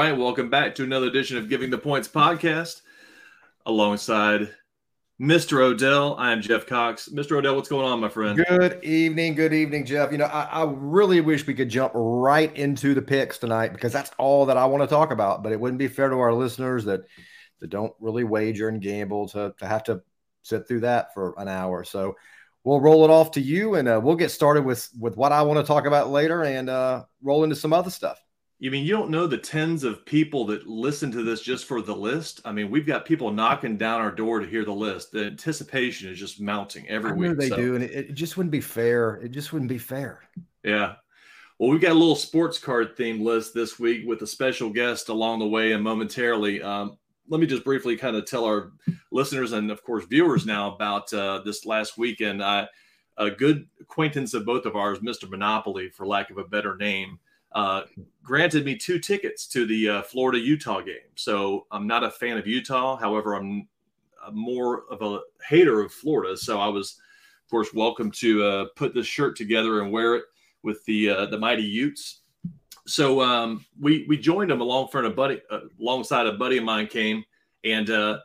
right, welcome back to another edition of Giving the Points podcast alongside Mr. Odell. I am Jeff Cox. Mr. Odell, what's going on, my friend? Good evening. Good evening, Jeff. You know, I, I really wish we could jump right into the picks tonight because that's all that I want to talk about. But it wouldn't be fair to our listeners that that don't really wager and gamble to, to have to sit through that for an hour. So we'll roll it off to you and uh, we'll get started with with what I want to talk about later and uh, roll into some other stuff. You mean you don't know the tens of people that listen to this just for the list? I mean, we've got people knocking down our door to hear the list. The anticipation is just mounting every I week. They so. do, and it, it, just wouldn't be fair. It just wouldn't be fair. Yeah. Well, we've got a little sports card themed list this week with a special guest along the way and momentarily. Um, let me just briefly kind of tell our listeners and, of course, viewers now about uh, this last weekend. I, a good acquaintance of both of ours, Mr. Monopoly, for lack of a better name, uh, granted me two tickets to the uh, Florida Utah game. So I'm not a fan of Utah. However, I'm more of a hater of Florida. So I was, of course, welcome to uh, put this shirt together and wear it with the uh, the mighty Utes. So um, we we joined them along for a buddy uh, alongside a buddy of mine came, and uh,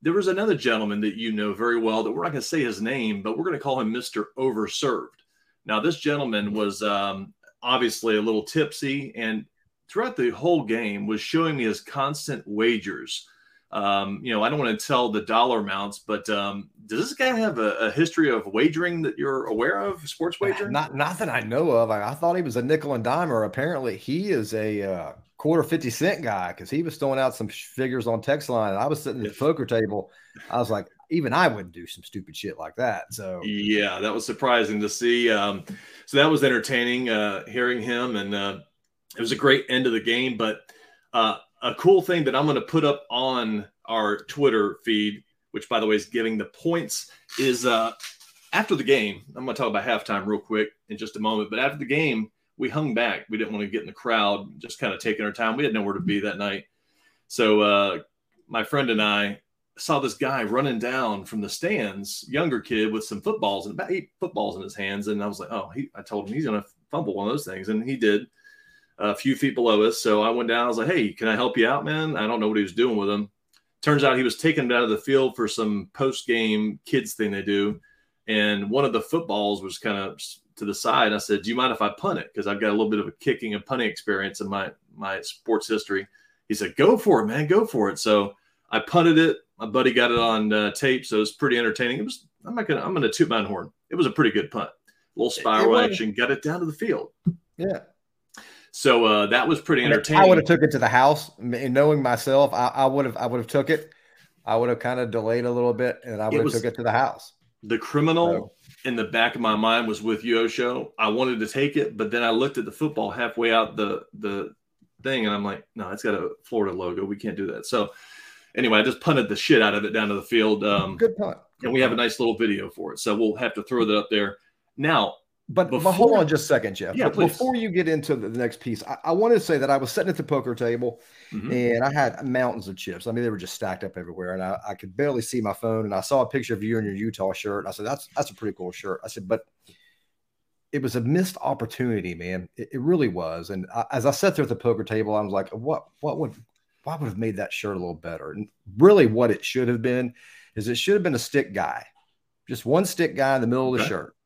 there was another gentleman that you know very well that we're not going to say his name, but we're going to call him Mister Overserved. Now this gentleman was um, obviously a little tipsy and throughout the whole game was showing me his constant wagers. Um, you know, I don't want to tell the dollar amounts, but um, does this guy have a, a, history of wagering that you're aware of, sports wagering? Not, not that I know of. I, I thought he was a nickel and dimer. Apparently, he is a uh, quarter fifty cent guy because he was throwing out some figures on text line. And I was sitting at the poker table. I was like, even I wouldn't do some stupid shit like that. So yeah, that was surprising to see. Um, so that was entertaining uh, hearing him, and uh, it was a great end of the game. But uh, a cool thing that I'm going to put up on our Twitter feed, which by the way is giving the points, is uh, after the game. I'm going to talk about halftime real quick in just a moment. But after the game, we hung back. We didn't want to get in the crowd, just kind of taking our time. We had nowhere to be that night. So uh, my friend and I saw this guy running down from the stands, younger kid with some footballs and about eight footballs in his hands. And I was like, oh, he, I told him he's going to fumble one of those things. And he did a few feet below us. So I went down. I was like, hey, can I help you out, man? I don't know what he was doing with him. Turns out he was taken out of the field for some post game kids thing they do. And one of the footballs was kind of to the side. I said, do you mind if I punt it? Because I've got a little bit of a kicking and punting experience in my, my sports history. He said, go for it, man. Go for it. So I punted it my buddy got it on uh, tape, so it was pretty entertaining. It was. I'm not gonna. I'm gonna toot my horn. It was a pretty good punt. A little spiral action, got it down to the field. Yeah. So uh, that was pretty entertaining. I would have took it to the house, and knowing myself, I would have. I would have took it. I would have kind of delayed a little bit, and I would have took it to the house. The criminal so. in the back of my mind was with you, Show. I wanted to take it, but then I looked at the football halfway out the the thing, and I'm like, no, it's got a Florida logo. We can't do that. So anyway, I just punted the shit out of it down to the field. Um, Good punt. Good and we have a nice little video for it. So we'll have to throw that up there. Now, but, before, but hold on just a second, Jeff. Yeah, please. Before you get into the, next piece, I, I want to say that I was sitting at the poker table mm-hmm. and I had mountains of chips. I mean, they were just stacked up everywhere, and I, I could barely see my phone. And I saw a picture of you in your Utah shirt. And I said, "That's that's a pretty cool shirt." I said, "But it was a missed opportunity, man. It, it really was." And I, as I sat there at the poker table, I was like, "What? What would I would have made that shirt a little better. And really, what it should have been is it should have been a stick guy, just one stick guy in the middle of the shirt.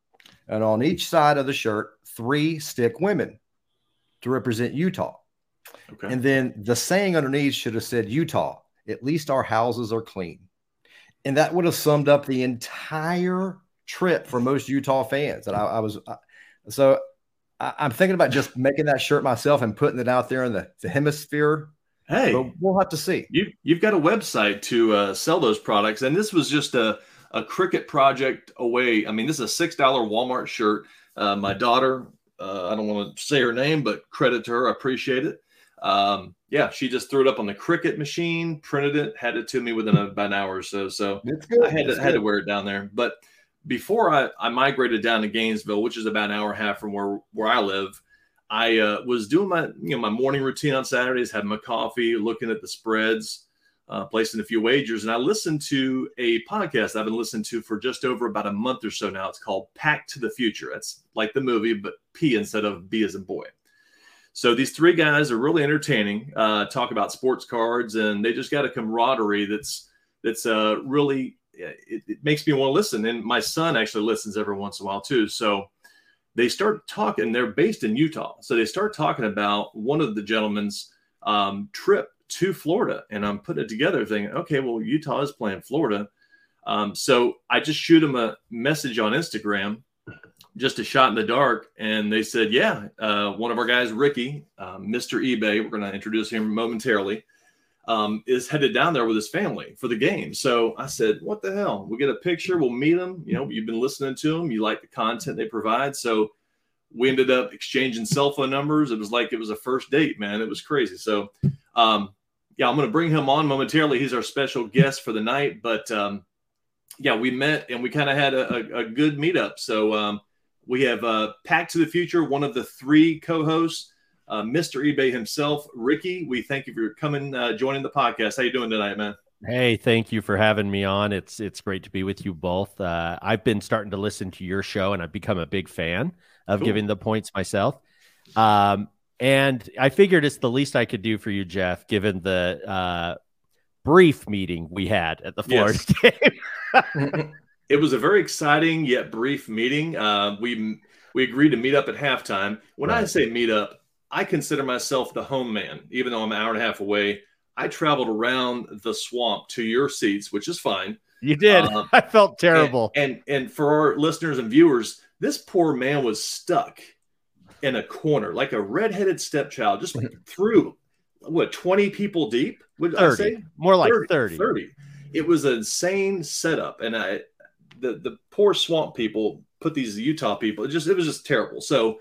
And on each side of the shirt, three stick women to represent Utah. Okay. And then the saying underneath should have said, Utah, at least our houses are clean. And that would have summed up the entire trip for most Utah fans. And I, I was, I, so I, am thinking about just making that shirt myself and putting it out there in the, the hemisphere Hey, but we'll have to see. You you've got a website to uh, sell those products, and this was just a a Cricut project away. I mean, this is a six dollar Walmart shirt. Uh, my daughter, uh, I don't want to say her name, but credit to her, I appreciate it. Um, yeah, she just threw it up on the Cricut machine, printed it, had it to me within about an hour or so. So I had to, had to wear it down there. But before I, I migrated down to Gainesville, which is about an hour and a half from where where I live, I uh, was doing my you know my morning routine on Saturdays, having my coffee, looking at the spreads, uh, placing a few wagers, and I listened to a podcast I've been listening to for just over about a month or so now. It's called Pack to the Future. It's like the movie, but P instead of B as in boy. So these three guys are really entertaining. Uh, talk about sports cards, and they just got a camaraderie that's that's uh, really it, it, makes me want to listen. And my son actually listens every once in a while too. So they start talking. They're based in Utah, so they start talking about one of the gentlemen's um, trip to Florida, and I'm putting it together, thinking, okay, well, Utah is playing Florida. Um, so I just shoot him a message on Instagram just a shot in the dark. And they said, yeah, uh, one of our guys, Ricky, uh, Mr. eBay, we're going to introduce him momentarily, um, is headed down there with his family for the game. So I said, what the hell? We'll get a picture. We'll meet them. You know, you've been listening to them. You like the content they provide. So we ended up exchanging cell phone numbers. It was like it was a first date, man. It was crazy. So, um, yeah, I'm going to bring him on momentarily. He's our special guest for the night. But um, yeah, we met and we kind of had a, a, a, good meetup. So um, we have uh, Pack to the Future, one of the three co-hosts, uh, Mr. eBay himself, Ricky. We thank you for coming, uh, joining the podcast. How you doing tonight, man? Hey, thank you for having me on. It's it's great to be with you both. Uh, I've been starting to listen to your show, and I've become a big fan of cool. giving the points myself. Um, and I figured it's the least I could do for you, Jeff, given the uh, brief meeting we had at the Florida yes. game. it was a very exciting yet brief meeting. Uh, we we agreed to meet up at halftime. When right. I say meet up, I consider myself the home man, even though I'm an hour and a half away. I traveled around the swamp to your seats, which is fine. You did. Um, I felt terrible. And, and and for our listeners and viewers, this poor man was stuck in a corner like a redheaded stepchild, just through what 20 people deep would 30, I say? More like 30, 30. 30. It was an insane setup. And I the the poor swamp people put these Utah people. It just it was just terrible. So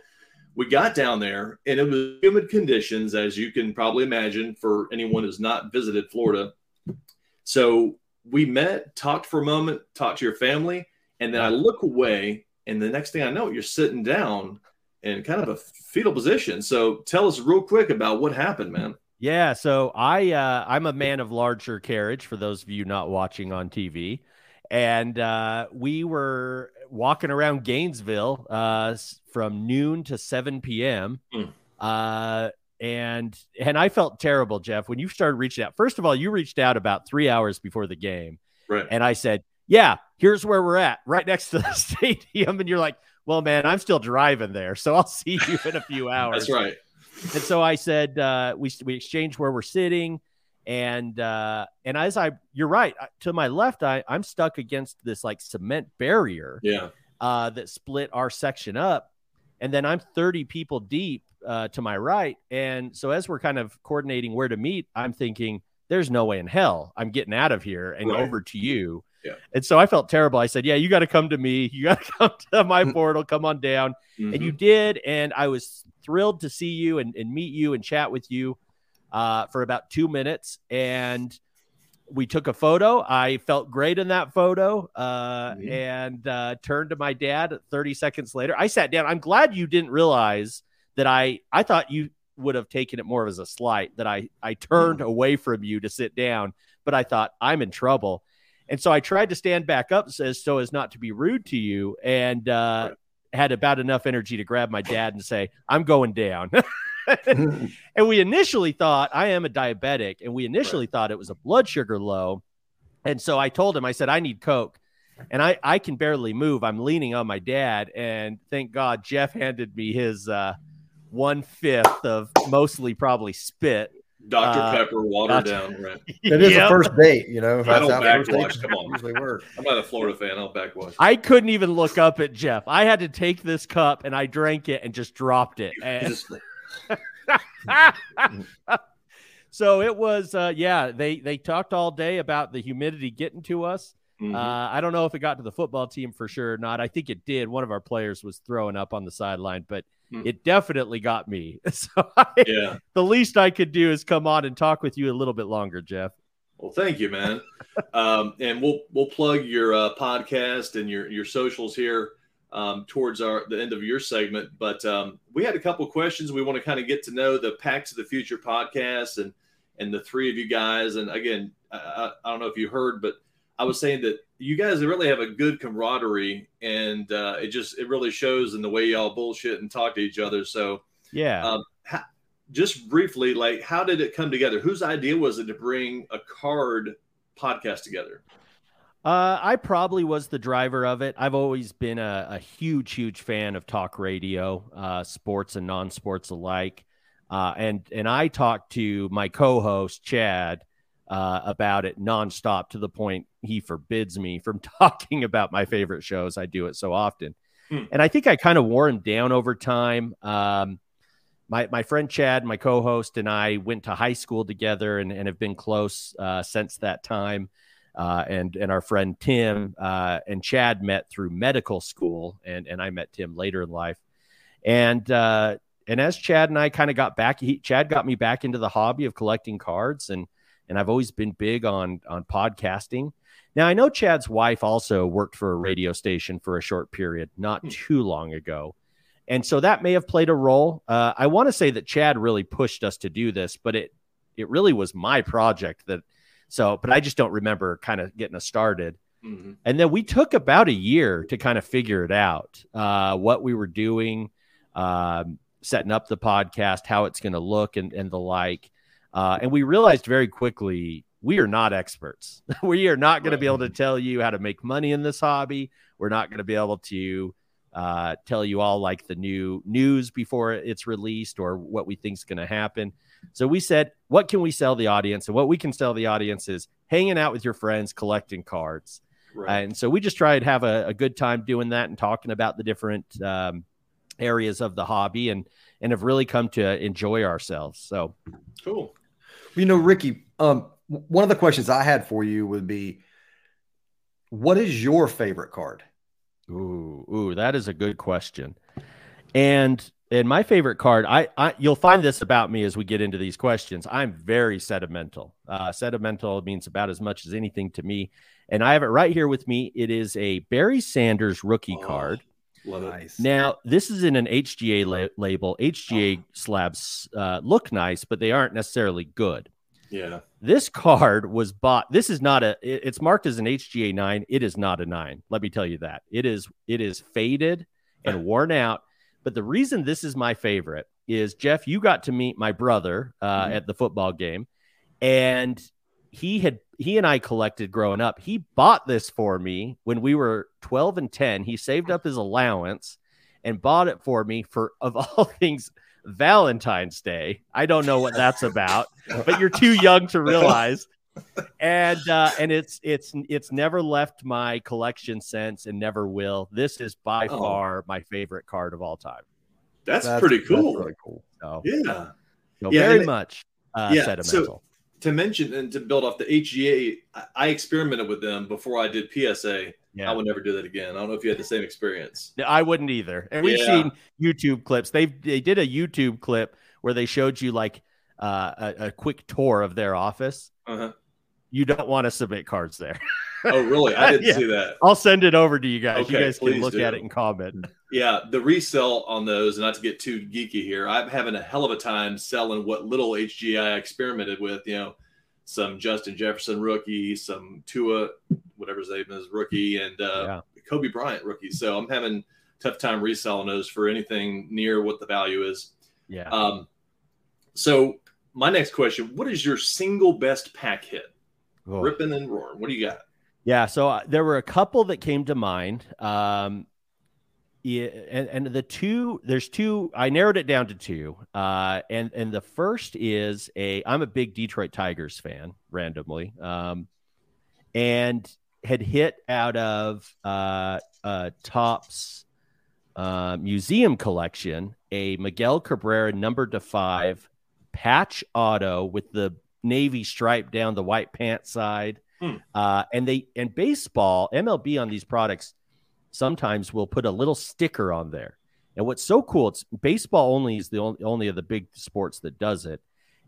we got down there, and it was humid conditions, as you can probably imagine, for anyone who's not visited Florida. So we met, talked for a moment, talked to your family, and then I look away, and the next thing I know, you're sitting down in kind of a fetal position. So tell us real quick about what happened, man. Yeah, so I uh, I'm a man of larger carriage. For those of you not watching on TV, and uh, we were walking around Gainesville uh, from noon to 7 p.m. Mm. Uh, and and I felt terrible, Jeff, when you started reaching out. First of all, you reached out about three hours before the game, right? And I said, "Yeah, here's where we're at, right next to the stadium." And you're like, "Well, man, I'm still driving there, so I'll see you in a few hours." That's right. And so I said, uh, "We we exchanged where we're sitting." And uh and as i you're right to my left i i'm stuck against this like cement barrier yeah uh that split our section up and then i'm 30 people deep uh to my right and so as we're kind of coordinating where to meet i'm thinking there's no way in hell i'm getting out of here and right. over to you yeah. and so i felt terrible i said yeah you got to come to me you got to come to my mm. portal come on down mm-hmm. and you mm-hmm. did and i was thrilled to see you and, and meet you and chat with you uh, for about two minutes, and we took a photo. I felt great in that photo, uh, mm-hmm. and uh, turned to my dad. Thirty seconds later, I sat down. I'm glad you didn't realize that I. I thought you would have taken it more as a slight that I I turned mm-hmm. away from you to sit down, but I thought I'm in trouble. And so I tried to stand back up so as not to be rude to you, and uh, right. had about enough energy to grab my dad and say, "I'm going down." and we initially thought I am a diabetic, and we initially right. thought it was a blood sugar low. And so I told him, I said, I need Coke. And I, I can barely move. I'm leaning on my dad. And thank God Jeff handed me his uh, one fifth of mostly probably spit. Dr. Uh, Pepper, water down. Right. It is yep. a first date, you know. I don't backwash. Come on. Usually work. I'm not a Florida fan. I'll backwash. I couldn't even look up at Jeff. I had to take this cup and I drank it and just dropped it. And, so it was, uh, yeah. They they talked all day about the humidity getting to us. Mm-hmm. Uh, I don't know if it got to the football team for sure or not. I think it did. One of our players was throwing up on the sideline, but mm. it definitely got me. So I, yeah, the least I could do is come on and talk with you a little bit longer, Jeff. Well, thank you, man. um, and we'll we'll plug your uh, podcast and your your socials here um, towards our the end of your segment. But um, we had a couple questions. We want to kind of get to know the Pack to the Future podcast and and the three of you guys. And again, I, I don't know if you heard, but I was saying that you guys really have a good camaraderie, and uh, it just it really shows in the way y'all bullshit and talk to each other. So yeah, um, how, just briefly, like how did it come together? Whose idea was it to bring a card podcast together? Uh, I probably was the driver of it. I've always been a, a huge, huge fan of talk radio, uh, sports and non-sports alike. Uh, and and I talked to my co-host Chad uh, about it nonstop to the point he forbids me from talking about my favorite shows. I do it so often, hmm. and I think I kind of wore him down over time. Um, my my friend Chad, my co-host, and I went to high school together and, and have been close uh, since that time. Uh, and and our friend Tim uh, and Chad met through medical school, and and I met Tim later in life. And uh, and as Chad and I kind of got back, he, Chad got me back into the hobby of collecting cards, and and I've always been big on on podcasting. Now I know Chad's wife also worked for a radio station for a short period, not hmm. too long ago, and so that may have played a role. Uh, I want to say that Chad really pushed us to do this, but it it really was my project that. So, but I just don't remember kind of getting us started. Mm-hmm. And then we took about a year to kind of figure it out, uh, what we were doing. Um, setting up the podcast, how it's going to look, and, and the like. Uh, and we realized very quickly we are not experts. we are not going right. to be able to tell you how to make money in this hobby. We're not going to be able to uh, tell you all like the new news before it's released or what we think is going to happen. So we said, what can we sell the audience? And what we can sell the audience is hanging out with your friends, collecting cards. Right. And so we just tried to have a, a, good time doing that and talking about the different um, areas of the hobby and and have really come to enjoy ourselves. So cool. You know, Ricky, um, one of the questions I had for you would be, what is your favorite card? Ooh, ooh, that is a good question. And and my favorite card, I, I you'll find this about me as we get into these questions. I'm very sentimental. Uh, sentimental means about as much as anything to me. And I have it right here with me. It is a Barry Sanders rookie oh. card nice. Now, this is in an HGA la- label. HGA oh. slabs uh, look nice, but they aren't necessarily good. Yeah. This card was bought. This is not a. It's marked as an HGA nine. It is not a nine. Let me tell you that. It is. It is faded and worn out. But the reason this is my favorite is Jeff. You got to meet my brother uh, mm-hmm. at the football game, and he had he and I collected growing up. He bought this for me when we were 12 and 10. He saved up his allowance and bought it for me for of all things Valentine's Day. I don't know what that's about, but you're too young to realize. And uh, and it's it's it's never left my collection since and never will. This is by oh. far my favorite card of all time. That's, that's pretty cool. That's really cool. So, yeah. So yeah, very much uh, yeah, sentimental. So, to mention and to build off the HGA, I experimented with them before I did PSA. Yeah. I would never do that again. I don't know if you had the same experience. I wouldn't either. And we've yeah. seen YouTube clips. They they did a YouTube clip where they showed you like uh, a, a, quick tour of their office. Uh-huh. You don't want to submit cards there. oh, really? I didn't yeah. see that. I'll send it over to you guys. Okay, you guys can look do. at it and comment. Yeah, the resell on those, not to get too geeky here, I'm having a hell of a time selling what little HGA I experimented with. You know, some Justin Jefferson rookie, some Tua, whatever his name is, rookie, and uh, yeah. Kobe Bryant rookie. So I'm having tough time reselling those for anything near what the value is. Yeah. Um, so my next question: What is your single best pack hit? Oh. Ripping and roaring. What do you got? Yeah, so uh, there were a couple that came to mind. Um, yeah, and, and the two there's two I narrowed it down to two. Uh, and and the first is a I'm a big Detroit Tigers fan randomly. Um, and had hit out of uh, uh Topps uh, museum collection a Miguel Cabrera number to five patch auto with the navy stripe down the white pants side. Hmm. Uh, and they and baseball MLB on these products sometimes will put a little sticker on there. And what's so cool, it's baseball only is the only, only of the big sports that does it.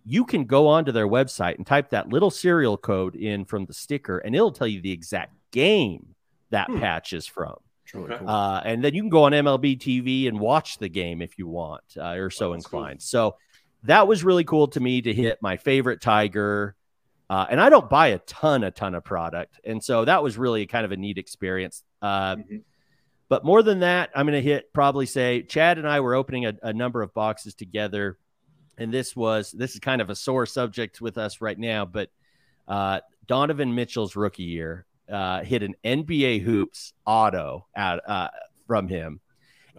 You can go onto their website and type that little serial code in from the sticker, and it'll tell you the exact game that hmm. patch is from. Really cool. uh, and then you can go on MLB TV and watch the game if you want uh, or so inclined. Cool. So that was really cool to me to hit my favorite Tiger. Uh, and I don't buy a ton, a ton of product. And so that was really kind of a neat experience. Uh, mm-hmm. But more than that, I'm going to hit probably say Chad and I were opening a, a number of boxes together and this was this is kind of a sore subject with us right now, but uh, Donovan Mitchell's rookie year uh, hit an NBA hoops auto out uh, from him.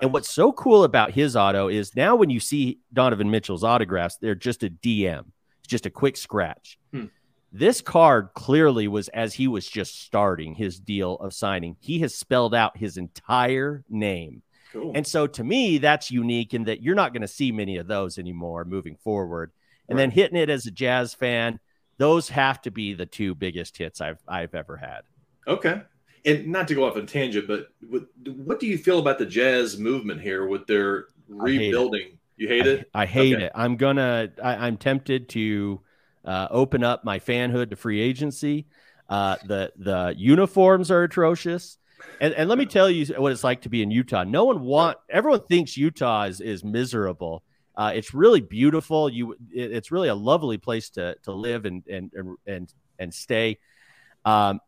And what's so cool about his auto is now when you see Donovan Mitchell's autographs, they're just a DM, it's just a quick scratch. Hmm. This card clearly was as he was just starting his deal of signing. He has spelled out his entire name. Cool. And so to me, that's unique in that you're not going to see many of those anymore moving forward. And right. then hitting it as a jazz fan, those have to be the two biggest hits I've I've ever had. Okay. And not to go off a tangent, but what, what do you feel about the jazz movement here with their rebuilding? Hate you hate it? I, hate okay. it. I'm gonna. I, I'm tempted to uh, open up my fanhood to free agency. Uh, the the uniforms are atrocious. And, and let me tell you what it's like to be in Utah. No one want everyone thinks Utah is, is miserable. Uh, it's really beautiful. You, it, it's really a lovely place to to live and and and and stay. Um,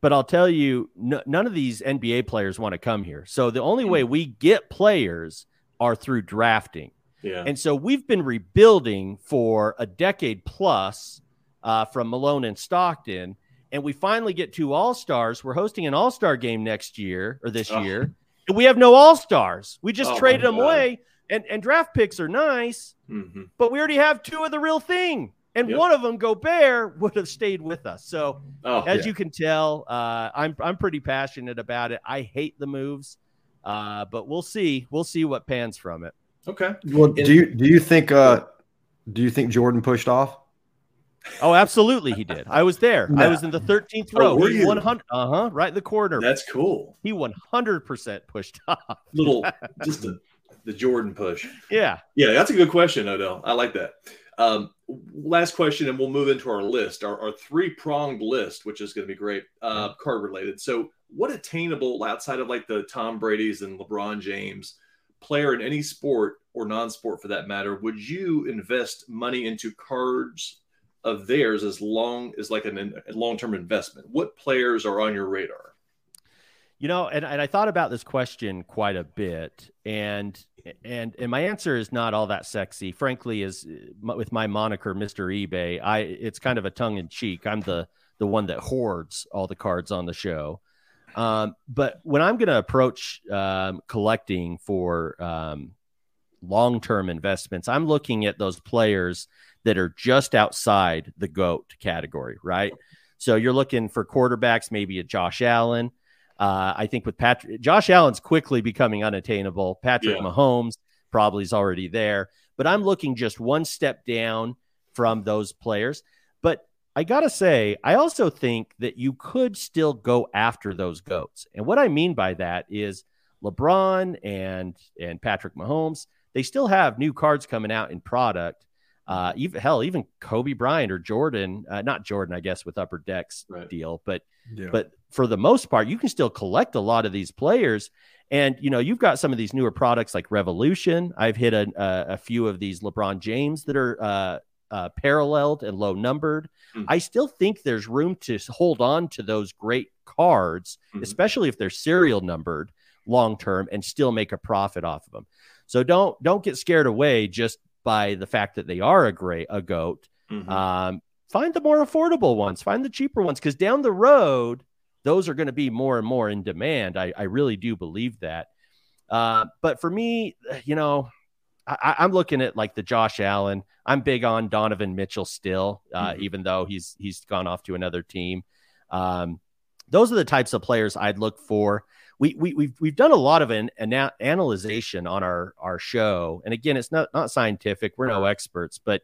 but I'll tell you, none of these NBA players want to come here. So the only way we get players are through drafting. Yeah. And so we've been rebuilding for a decade plus uh, from Malone and Stockton and we finally get two All Stars. We're hosting an All Star game next year or this oh. year, and we have no All Stars. We just oh traded them away, and and draft picks are nice, mm-hmm. but we already have two of the real thing. And yep. one of them, Gobert, would have stayed with us. So, oh, as yeah. you can tell, uh, I'm I'm pretty passionate about it. I hate the moves, uh, but we'll see. We'll see what pans from it. Okay. Well, do you do you think uh, do you think Jordan pushed off? Oh, absolutely, he did. I was there. I was in the 13th row. Oh, he 100. Uh huh. Right in the corner. That's cool. He 100 percent pushed off. Little, just a, the Jordan push. Yeah. Yeah, that's a good question, Odell. I like that. Um, last question, and we'll move into our list, our, our three pronged list, which is going to be great, uh, mm-hmm. card related. So, what attainable outside of like the Tom Brady's and LeBron James player in any sport or non sport for that matter would you invest money into cards of theirs as long as like an, a long-term investment? What players are on your radar? You know, and, and I thought about this question quite a bit, and and and my answer is not all that sexy. Frankly, is with my moniker, Mister eBay. I it's kind of a tongue in cheek. I'm the the one that hoards all the cards on the show. Um, but when I'm going to approach um, collecting for um, long term investments, I'm looking at those players that are just outside the GOAT category, right? So you're looking for quarterbacks, maybe a Josh Allen. Uh, I think with Patrick, Josh Allen's quickly becoming unattainable. Patrick yeah. Mahomes probably is already there, but I'm looking just one step down from those players. But I got to say, I also think that you could still go after those goats. And what I mean by that is LeBron and and Patrick Mahomes, they still have new cards coming out in product uh, even hell, even Kobe Bryant or Jordan, uh, not Jordan, I guess, with Upper Decks right. deal, but yeah. but for the most part, you can still collect a lot of these players. And you know, you've got some of these newer products like Revolution. I've hit a, a, a few of these LeBron James that are uh, uh, paralleled and low numbered. Mm-hmm. I still think there's room to hold on to those great cards, mm-hmm. especially if they're serial numbered long term, and still make a profit off of them. So don't don't get scared away just by the fact that they are a great a goat. Mm-hmm. Um, find the more affordable ones, find the cheaper ones, because down the road, those are going to be more and more in demand. I, I really do believe that. Uh, but for me, you know, I, am looking at like the Josh Allen. I'm big on Donovan Mitchell still, uh, mm-hmm. even though he's he's gone off to another team. Um, those are the types of players I'd look for we, we we've we've done a lot of an, an analyzation on our our show, and again, it's not not scientific. We're no experts, but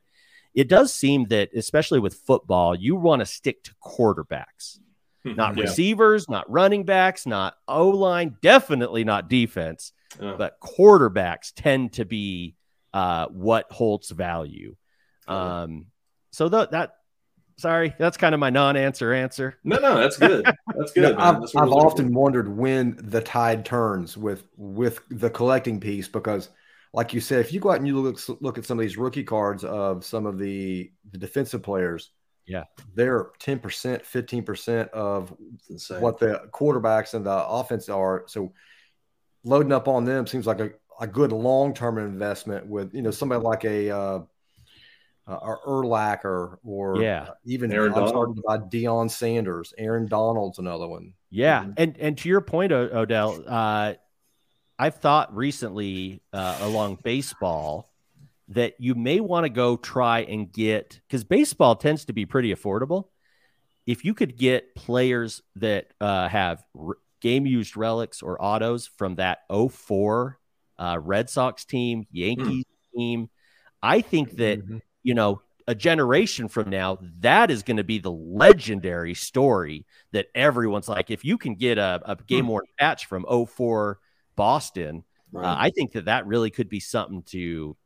it does seem that especially with football, you want to stick to quarterbacks, not yeah. receivers, not running backs, not O line, definitely not defense, but quarterbacks tend to be uh, what holds value. Um, so th- that sorry, that's kind of my non-answer answer. No, no, that's good. That's good. I've, I've often wondered when the tide turns with with the collecting piece because, like you said, if you go out and you look look at some of these rookie cards of some of the the defensive players, yeah, they're ten percent, fifteen percent of what the quarterbacks and the offense are. So loading up on them seems like a, a good long term investment with you know somebody like a uh, uh, or Urlacher or yeah, uh, even Aaron I'm talking about Deion Sanders, Aaron Donald's another one. Yeah, mm-hmm. and and to your point, Odell, uh, I've thought recently uh, along baseball that you may want to go try and get because baseball tends to be pretty affordable. If you could get players that uh, have game used relics or autos from that 04 uh, Red Sox team, Yankees mm. team, I think that, mm-hmm. you know, a generation from now, that is going to be the legendary story that everyone's like, if you can get a, a game worn patch from 04 Boston, uh, right. uh, I think that that really could be something to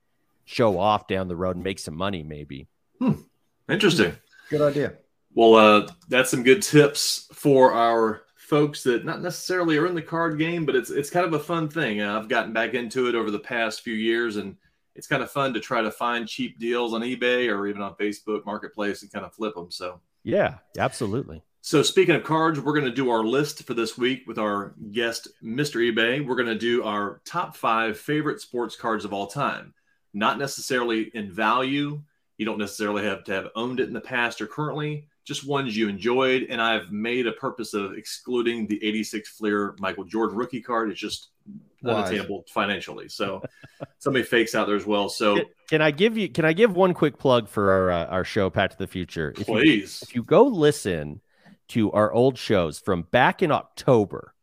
show off down the road and make some money, maybe. Hmm. Interesting. Good idea. Well, uh, that's some good tips for our folks that not necessarily are in the card game, but it's it's kind of a fun thing. Uh, I've gotten back into it over the past few years, and it's kind of fun to try to find cheap deals on eBay or even on Facebook Marketplace and kind of flip them. So yeah, absolutely. So, speaking of cards, we're going to do our list for this week with our guest, Mr. eBay. We're going to do our top five favorite sports cards of all time. Not necessarily in value. You don't necessarily have to have owned it in the past or currently, just ones you enjoyed. And I've made a purpose of excluding the 86 Fleer Michael Jordan rookie card. It's just unattainable financially. So, somebody fakes out there as well. So, can, can, I give you, can I give one quick plug for our, uh, our show, Pack to the Future? If Please. You, if you go listen, to our old shows from back in October,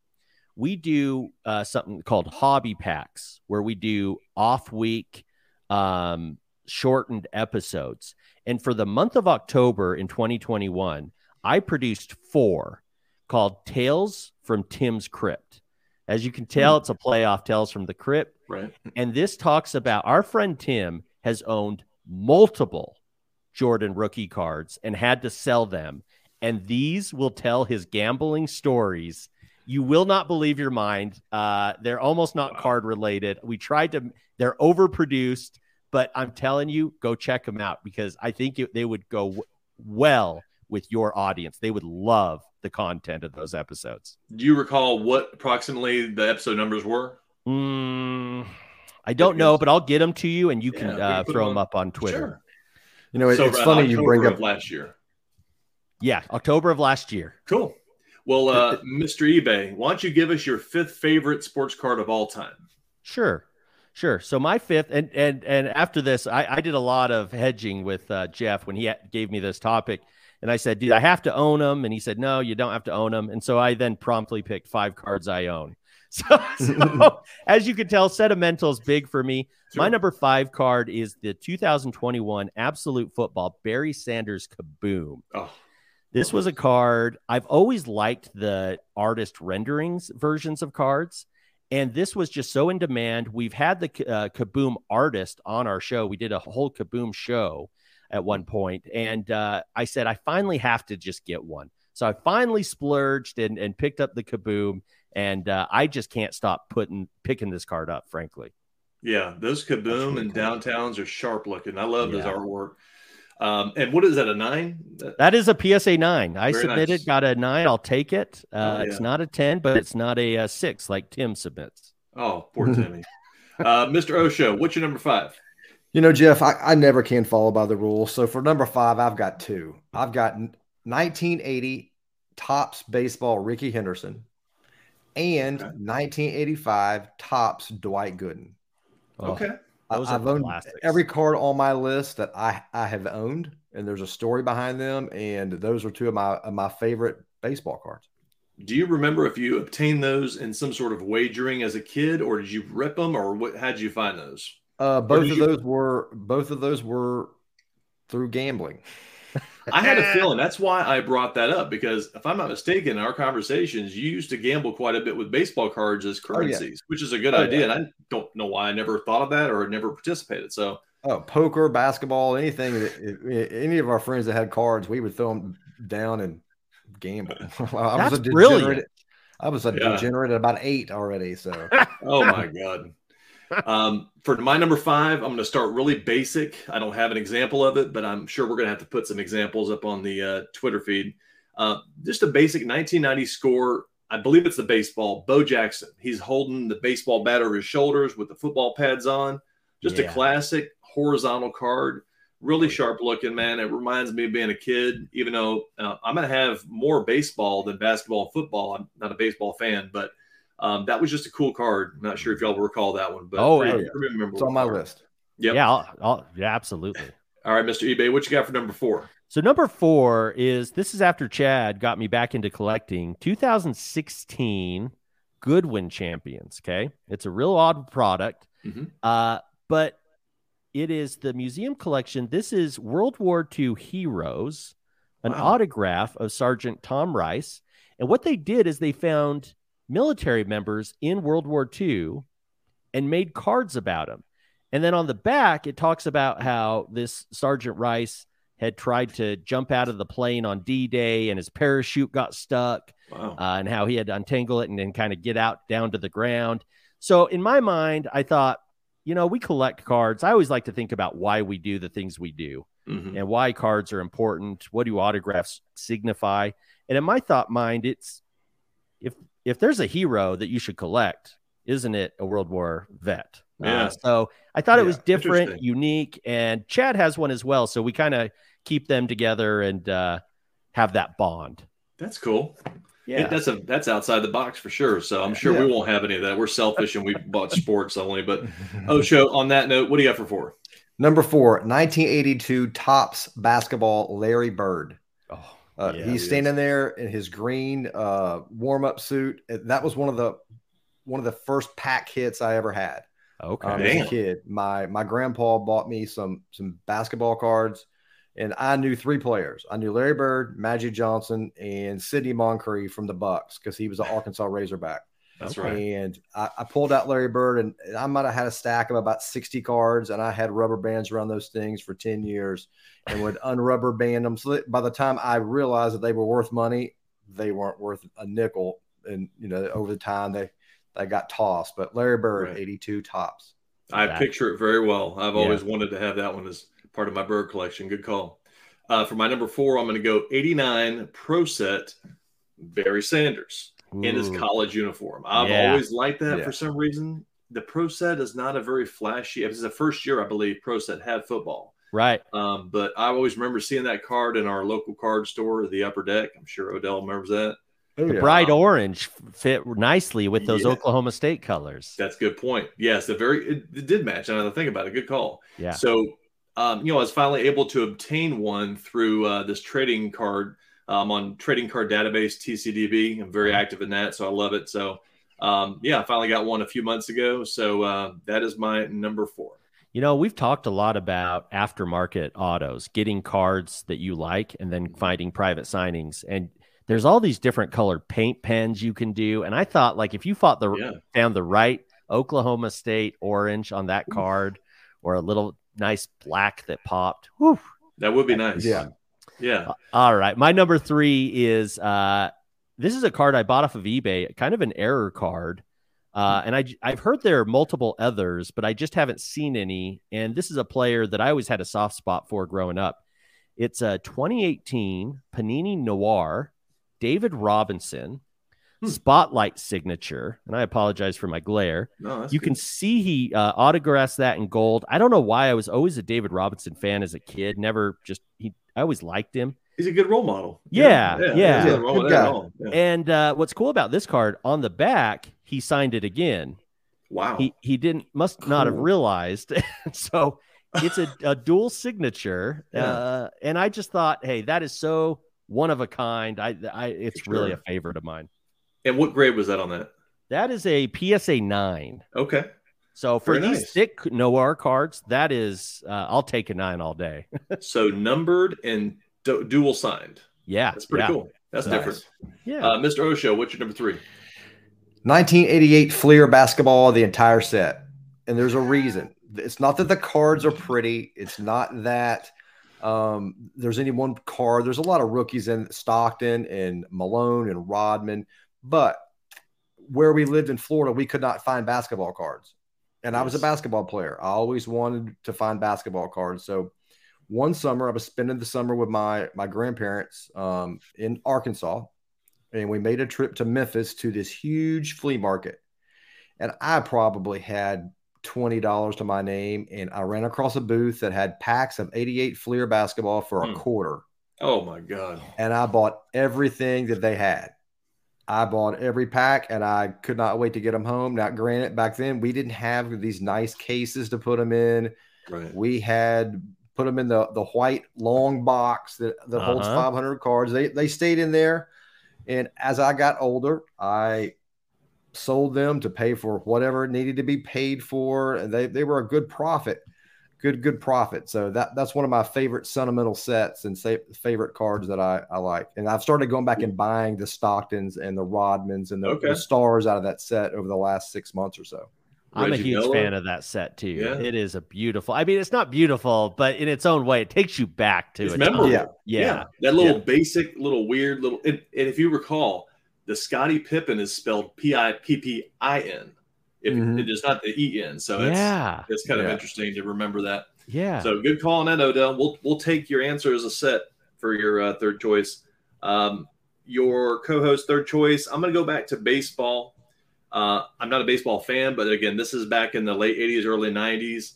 we do uh, something called hobby packs where we do off week um, shortened episodes. And for the month of October in 2021, I produced four called Tales from Tim's Crypt. As you can tell, it's a playoff Tales from the Crypt. Right. And this talks about our friend Tim has owned multiple Jordan rookie cards and had to sell them and these will tell his gambling stories. You will not believe your mind. Uh, they're almost not wow. card related. We tried to, they're overproduced, but I'm telling you, go check them out because I think it, they would go w- well with your audience. They would love the content of those episodes. Do you recall what approximately the episode numbers were? Mm, I don't know, but I'll get them to you and you can yeah, uh, throw them, up on Twitter. Sure. You know, it, so, it's uh, funny October you bring up last year. Yeah, October of last year. Cool. Well, uh, Mr. eBay, why don't you give us your fifth favorite sports card of all time? Sure, sure. So my fifth, and and and after this, I, I did a lot of hedging with uh, Jeff when he gave me this topic, and I said, "Dude, I have to own them," and he said, "No, you don't have to own them." And so I then promptly picked five cards I own. So, so as you can tell, sentimental is big for me. Sure. My number five card is the 2021 Absolute Football Barry Sanders Kaboom. Oh. This was a card. I've always liked the artist renderings versions of cards. And this was just so in demand. We've had the uh, Kaboom artist on our show. We did a whole Kaboom show at one point, and uh, I said I finally have to just get one. So I finally splurged and, and picked up the Kaboom, and uh, I just can't stop putting picking this card up. Frankly, yeah, those Kaboom really and cool. downtowns are sharp looking. I love yeah. his artwork. Um, and what is that? A nine? That is a PSA nine. I Very submitted, nice. got a nine. I'll take it. Uh, oh, yeah. It's not a ten, but it's not a, a, six like Tim submits. Oh, poor Timmy. uh, Mr. Osho, what's your number five? You know, Jeff, I, I never can follow by the rules. So for number five, I've got two. I've got 1980 Topps baseball Rickey Henderson and okay. 1985 Topps Dwight Gooden. Okay. Those I've owned classics. every card on my list that I, I have owned, and there's a story behind them. And those are two of my of my favorite baseball cards. Do you remember if you obtained those in some sort of wagering as a kid, or did you rip them, or what? How did you find those? Uh, both of you... those were both of those were through gambling. I had a feeling that's why I brought that up because if I'm not mistaken, in our conversations, you used to gamble quite a bit with baseball cards as currencies, oh, yeah. which is a good oh, idea. Yeah. And I don't know why I never thought of that or never participated. So, oh, poker, basketball, anything, any of our friends that had cards, we would throw them down and gamble. I that's was a brilliant. I was a yeah. degenerate at about eight already. So, oh my god um, for my number five, I'm going to start really basic. I don't have an example of it, but I'm sure we're going to have to put some examples up on the uh, Twitter feed. Uh, just a basic 1990 score. I believe it's the baseball. Bo Jackson. He's holding the baseball bat over his shoulders with the football pads on. Just yeah. a classic horizontal card. Really sharp looking, man. It reminds me of being a kid, even though uh, I'm going to have more baseball than basketball and football. I'm not a baseball fan, but um, that was just a cool card. I'm not sure if y'all recall that one, but oh, yeah. remember it's on my list. Yep. Yeah, I'll, I'll, yeah, absolutely. All right, Mr. eBay, what you got for number four? So number four is this is after Chad got me back into collecting 2016 Goodwin Champions. Okay, it's a real odd product, mm-hmm. uh, but it is the museum collection. This is World War II heroes, an wow. autograph of Sergeant Tom Rice, and what they did is they found military members in World War II and made cards about them. And then on the back, it talks about how this Sergeant Rice had tried to jump out of the plane on D Day and his parachute got stuck, wow. uh, and how he had to untangle it and then kind of get out down to the ground. So, in my mind, I thought, you know, we collect cards. I always like to think about why we do the things we do mm-hmm. and why cards are important. What do autographs signify? And in my thought mind, it's if if there's a hero that you should collect, isn't it a World War vet? Yeah. Uh, so I thought yeah, it was different, unique, and Chad has one as well. So we kind of keep them together and uh, have that bond. That's cool. Yeah, it, that's a that's outside the box for sure. So I'm sure yeah. we won't have any of that. We're selfish and we bought sports only. But oh, show on that note, what do you got for four? Number four, 1982 Topps basketball Larry Bird. Oh, uh, yeah, he's he standing is. there in his green uh, warm up suit. That was one of the one of the first pack hits I ever had. Okay. Um, as a kid, my my grandpa bought me some some basketball cards, and I knew three players. I knew Larry Bird, Magic Johnson, and Sidney Moncrief from the Bucks because he was an Arkansas Razorback. That's right. And I, I, pulled out Larry Bird, and I might have had a stack of about 60 cards, and I had rubber bands around those things for 10 years and would unrubber band them. So by the time I realized that they were worth money, they weren't worth a nickel. And, you know, over the time they, they got tossed. But Larry Bird, right. 82 Topps. I picture it very well. I've yeah. always wanted to have that one as part of my bird collection. Good call. Uh, for my number four, I'm going to go 89 Pro Set Barry Sanders Ooh. in his college uniform. I've yeah. always liked that yeah. for some reason. The Pro Set is not a very flashy. It was the first year, I believe, Pro Set had football. Right. Um, but I always remember seeing that card in our local card store, the Upper Deck. I'm sure Odell remembers that. Oh, the yeah. bright orange fit nicely with those yeah. Oklahoma State colors. That's a good point. Yes, the very it, it did match. Another thing about it, good call. Yeah. So um, you know, I was finally able to obtain one through uh, this trading card um, on trading card database TCDB. I'm very active in that, so I love it. So, um, yeah, I finally got one a few months ago. So uh, that is my number four. You know, we've talked a lot about aftermarket autos, getting cards that you like, and then finding private signings. And there's all these different colored paint pens you can do. And I thought, like, if you fought the yeah. found the right Oklahoma State orange on that card, or a little nice black that popped. Whew. That would be nice. Yeah. Yeah. Uh, all right. My number three is uh, this is a card I bought off of eBay, kind of an error card. Uh, and I, I've heard there are multiple others, but I just haven't seen any. And this is a player that I always had a soft spot for growing up. It's a 2018 Panini Noir, David Robinson. Hmm. spotlight signature. And I apologize for my glare. No, you good. can see he uh, autographs that in gold. I don't know why I was always a David Robinson fan as a kid. Never just he. I always liked him. He's a good role model. Yeah, yeah. yeah. yeah. Good guy. Yeah. And uh, what's cool about this card on the back, he signed it again. Wow. He he didn't must cool. not have realized. so it's a, a dual signature. Uh, and I just thought, hey, that is so one of a kind. I, I it's sure. really a favorite of mine. And what grade was that on that? That is a PSA nine. Okay. So for Very these nice. thick Noir cards, that is, uh, I'll take a nine all day. so numbered and du- dual signed. Yeah, that's pretty yeah. cool. That's nice. different. Yeah, uh, Mr. Osho, what's your number three? 1988 Fleer basketball, the entire set, and there's a reason. It's not that the cards are pretty. It's not that um, there's any one card. There's a lot of rookies in Stockton and Malone and Rodman, but where we lived in Florida, we could not find basketball cards. And yes. I was a basketball player. I always wanted to find basketball cards. So one summer, I was spending the summer with my my grandparents um, in Arkansas, and we made a trip to Memphis to this huge flea market. And I probably had twenty dollars to my name, and I ran across a booth that had packs of '88 Fleer basketball for a Hmm. quarter, Oh my god. and I bought everything that they had. I bought every pack, and I could not wait to get them home. Now, granted, back then we didn't have these nice cases to put them in. Right. We had put them in the the white long box that that holds Uh-huh. 500 cards. They they stayed in there, and as I got older, I sold them to pay for whatever needed to be paid for, and they they were a good profit, good good profit. So that that's one of my favorite sentimental sets and say, favorite cards that I I like. And I've started going back and buying the Stocktons and the Rodmans and the, Okay. the stars out of that set over the last six months or so. I'm a huge Miller? fan of that set too. Yeah. It is a beautiful. I mean, it's not beautiful, but in its own way, it takes you back to It's a memorable. time. Yeah. Yeah. That little Yeah. basic, little weird little. And, and if you recall, the Scottie Pippen is spelled P I P P I N. If Mhm. it is not the E N, so it's yeah. it's kind of Yeah. interesting to remember that. Yeah. So good call on that, Odell. We'll we'll take your answer as a set for your uh, third choice. Um, your co-host third choice. I'm going to go back to baseball. Uh, I'm not a baseball fan, but again, this is back in the late '80s, early '90s.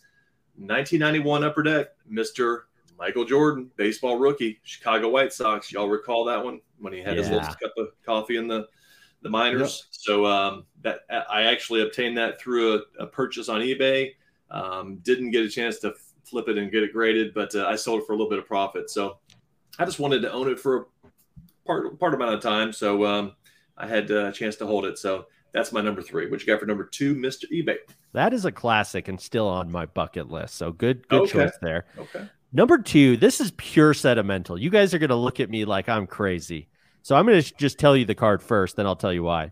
1991 Upper Deck, Mr. Michael Jordan, baseball rookie, Chicago White Sox. Y'all recall that one when he had his Yeah. little cup of coffee in the the minors. So um, that I actually obtained that through a, a purchase on eBay. Um, didn't get a chance to flip it and get it graded, but uh, I sold it for a little bit of profit. So I just wanted to own it for a part part amount of time. So um, I had uh, a chance to hold it. So that's my number three. What you got for number two, Mister eBay? that is a classic and still on my bucket list. So good, good Okay. choice there. Okay. Number two, this is pure sentimental. You guys are going to look at me like I'm crazy. So I'm going to just tell you the card first, then I'll tell you why.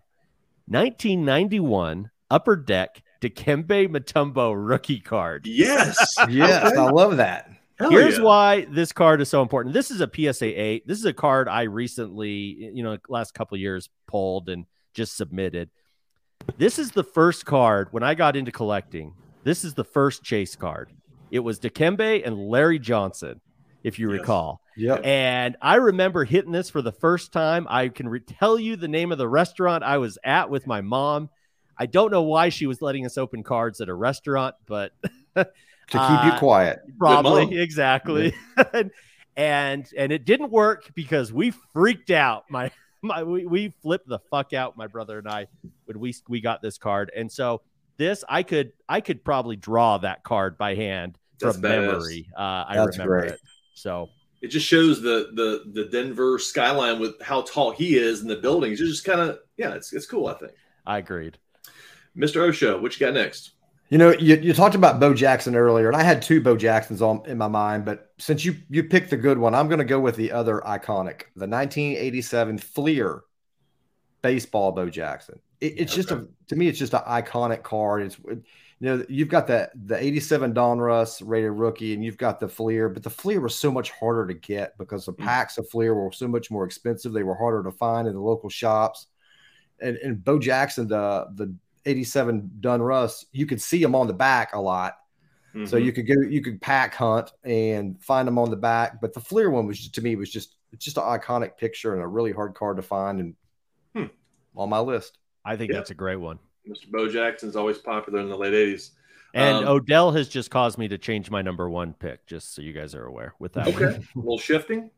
1991 Upper Deck Dikembe Mutombo rookie card. Yes. Yes, I love that. Hell Here's yeah. why this card is so important. This is a PSA 8. This is a card I recently, you know, last couple of years pulled and just submitted. This is the first card when I got into collecting. This is the first chase card. It was Dikembe and Larry Johnson, if you Yes. recall. Yep. And I remember hitting this for the first time. I can re- tell you the name of the restaurant I was at with my mom. I don't know why she was letting us open cards at a restaurant, but To keep you Uh, quiet. probably exactly and, and and it didn't work because we freaked out my my we, we flipped the fuck out my brother and i when we we got this card and so this i could i could probably draw that card by hand That's from badass. memory uh i That's remember great. it so It just shows the the the Denver skyline with how tall he is and the buildings. It's just kind of yeah, it's it's cool. I think. i agreed Mr. Osho, what you got next? You know, you, you talked about Bo Jackson earlier, and I had two Bo Jacksons on in my mind, but since you you picked the good one, I'm going to go with the other iconic, the 1987 Fleer baseball Bo Jackson. It, it's just a to me, it's just an iconic card. It's you know, you've got that the 87 Donruss rated rookie, and you've got the Fleer, but the Fleer was so much harder to get because the Mm. packs of Fleer were so much more expensive. They were harder to find in the local shops. And, and Bo Jackson, the the 87 Donruss, you could see them on the back a lot. So Mhm. you could go, you could pack hunt and find them on the back. But the Fleer one was just, to me was just it's just an iconic picture and a really hard card to find and Hmm. on my list. i think Yeah. that's a great one Mr. Bo Jackson's always popular in the late '80s. and Um, odell has just caused me to change my number one pick just so you guys are aware with that. Okay, a little shifting.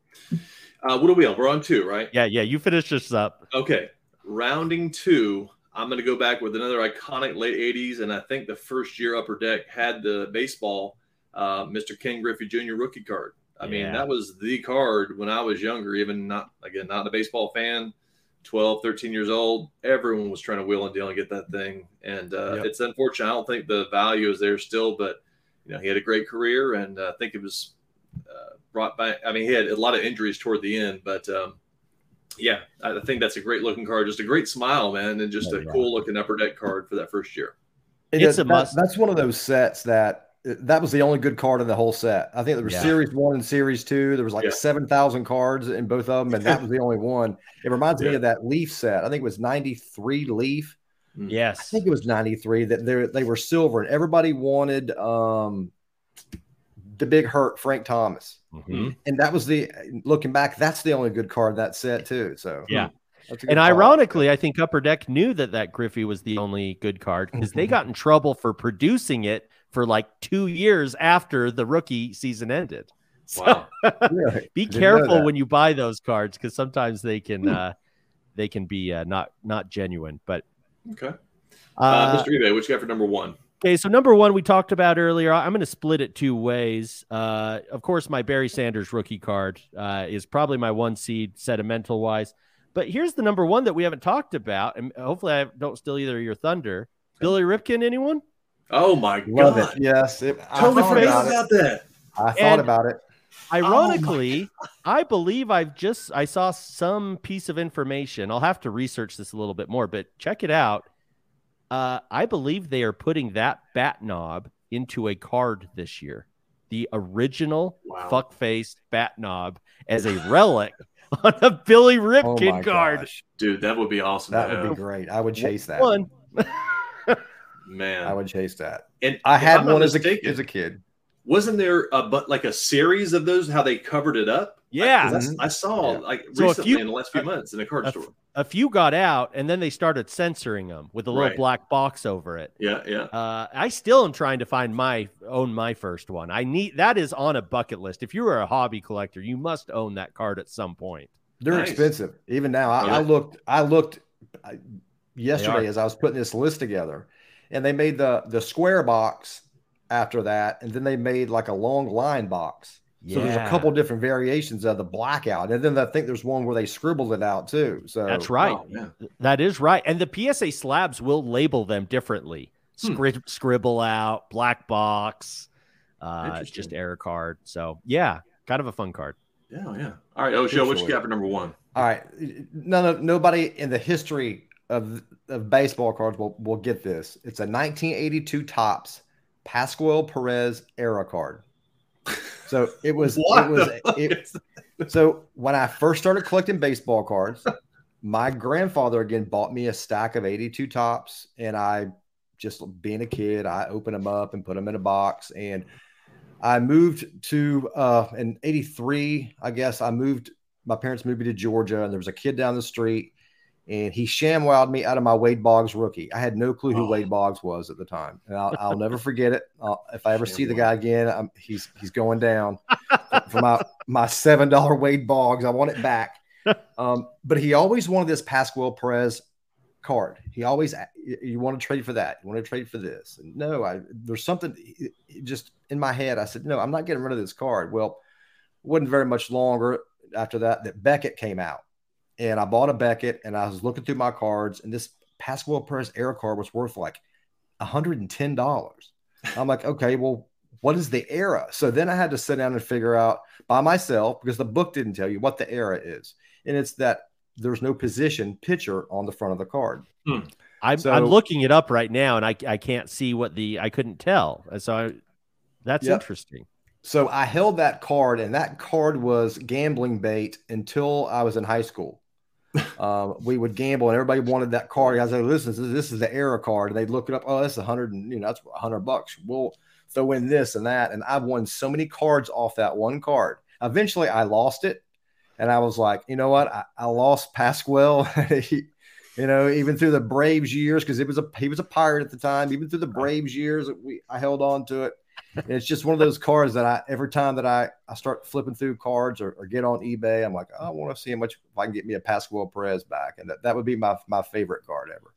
Uh, what are we on? We're on two, right? yeah yeah you finish this up Okay, rounding two. I'm going to go back with another iconic late '80s, and I think the first year Upper Deck had the baseball, uh, Mr. Ken Griffey Jr. rookie card. I mean, that was the card when I was younger. Even not again, not a baseball fan. 12, 13 years old, everyone was trying to wheel and deal and get that thing. And uh, Yep. it's unfortunate. I don't think the value is there still, but you know, he had a great career, and uh, I think it was uh, brought back. I mean, he had a lot of injuries toward the end, but um, yeah, I I think that's a great looking card. Just a great smile, man, and just Oh, a yeah. cool looking upper deck card for that first year. And It's that- a must. That's one of those sets that that was the only good card in the whole set. I think there was Yeah. series one and series two. There was like Yeah. seven thousand cards in both of them, and that was the only one. It reminds me of that Leaf set. I think it was ninety three Leaf. Yes, I think it was 93 that they they were silver and everybody wanted um the big hurt Frank Thomas. Mhm. And that was the looking back, that's the only good card that set too. So Yeah. and ironically, I think Upper Deck knew that that Griffey was the only good card because they got in trouble for producing it for like two years after the rookie season ended. So wow. be careful when you buy those cards because sometimes they can hmm. uh, they can be uh, not not genuine. But okay, uh, Mr. eBay, what you got for number one? Okay, so number one we talked about earlier. I'm going to split it two ways. Uh, of course, my Barry Sanders rookie card uh, is probably my one seed sentimental wise. But here's the number one that we haven't talked about, and hopefully I don't steal either of your thunder. Billy Ripken, anyone? Oh my Love god! It. Yes, it, totally forgot about, that. I thought and about it. Ironically, oh I believe I've just I saw some piece of information. I'll have to research this a little bit more, but check it out. Uh, I believe they are putting that bat knob into a card this year. The original wow. fuck face bat knob as a relic on a Billy Ripken oh card. Gosh. Dude, that would be awesome. That would be great. I would chase that. One. Man, I would chase that. And I had one as a, as a kid. Wasn't there a but like a series of those? How they covered it up? Yeah, I, I saw yeah. like so recently few, in the last few months in a card a, store. A few got out, and then they started censoring them with a little right. black box over it. Yeah, yeah. Uh, I still am trying to find my own my first one. I need that is on a bucket list. If you are a hobby collector, you must own that card at some point. They're nice. expensive. Even now, I, yeah. I looked. I looked yesterday as I was putting this list together, and they made the the square box after that, and then they made like a long line box. Yeah. So there's a couple different variations of the blackout, and then I think there's one where they scribbled it out too. So that's right. Oh, yeah. That is right. And the PSA slabs will label them differently. Hmm. Scribble out, black box, uh, just error card. So yeah, kind of a fun card. Yeah, yeah. All right, Osho, what you got for number one? All right, none of nobody in the history of of baseball cards will will get this. It's a 1982 Topps Pascual Perez error card. So it was it was it, so when I first started collecting baseball cards, my grandfather again bought me a stack of 82 Topps, and I just being a kid, I opened them up and put them in a box and I moved to uh in 83, I guess I moved my parents moved me to Georgia and there was a kid down the street and he shamwowed me out of my Wade Boggs rookie. I had no clue who oh. Wade Boggs was at the time, and I'll, I'll never forget it. I'll, if I ever see the guy again, I'm, he's he's going down for my my seven dollar Wade Boggs. I want it back. Um, but he always wanted this Pascual Perez card. He always you want to trade for that. You want to trade for this. And no, I there's something just in my head. I said no, I'm not getting rid of this card. Well, it wasn't very much longer after that that Beckett came out and I bought a Beckett and I was looking through my cards and this Pascual Perez Air card was worth like $110. I'm like, okay, well, what is the error? So then I had to sit down and figure out by myself because the book didn't tell you what the error is. And it's that there's no position pitcher on the front of the card. Hmm. I'm, so, I'm, looking it up right now and I, I can't see what the, I couldn't tell. So I, that's yep. interesting. So I held that card and that card was gambling bait until I was in high school um, we would gamble and everybody wanted that card. I was like, listen, this is the error card. And they'd look it up. Oh, that's a hundred and you know, that's a hundred bucks. We'll throw in this and that. And I've won so many cards off that one card. Eventually I lost it. And I was like, you know what? I, I lost Pascual. you know, even through the Braves years, because it was a he was a pirate at the time. Even through the Braves years, we I held on to it it's just one of those cards that I every time that I, I start flipping through cards or, or get on eBay, I'm like, oh, I want to see how much if I can get me a Pascual Perez back, and that, that would be my my favorite card ever.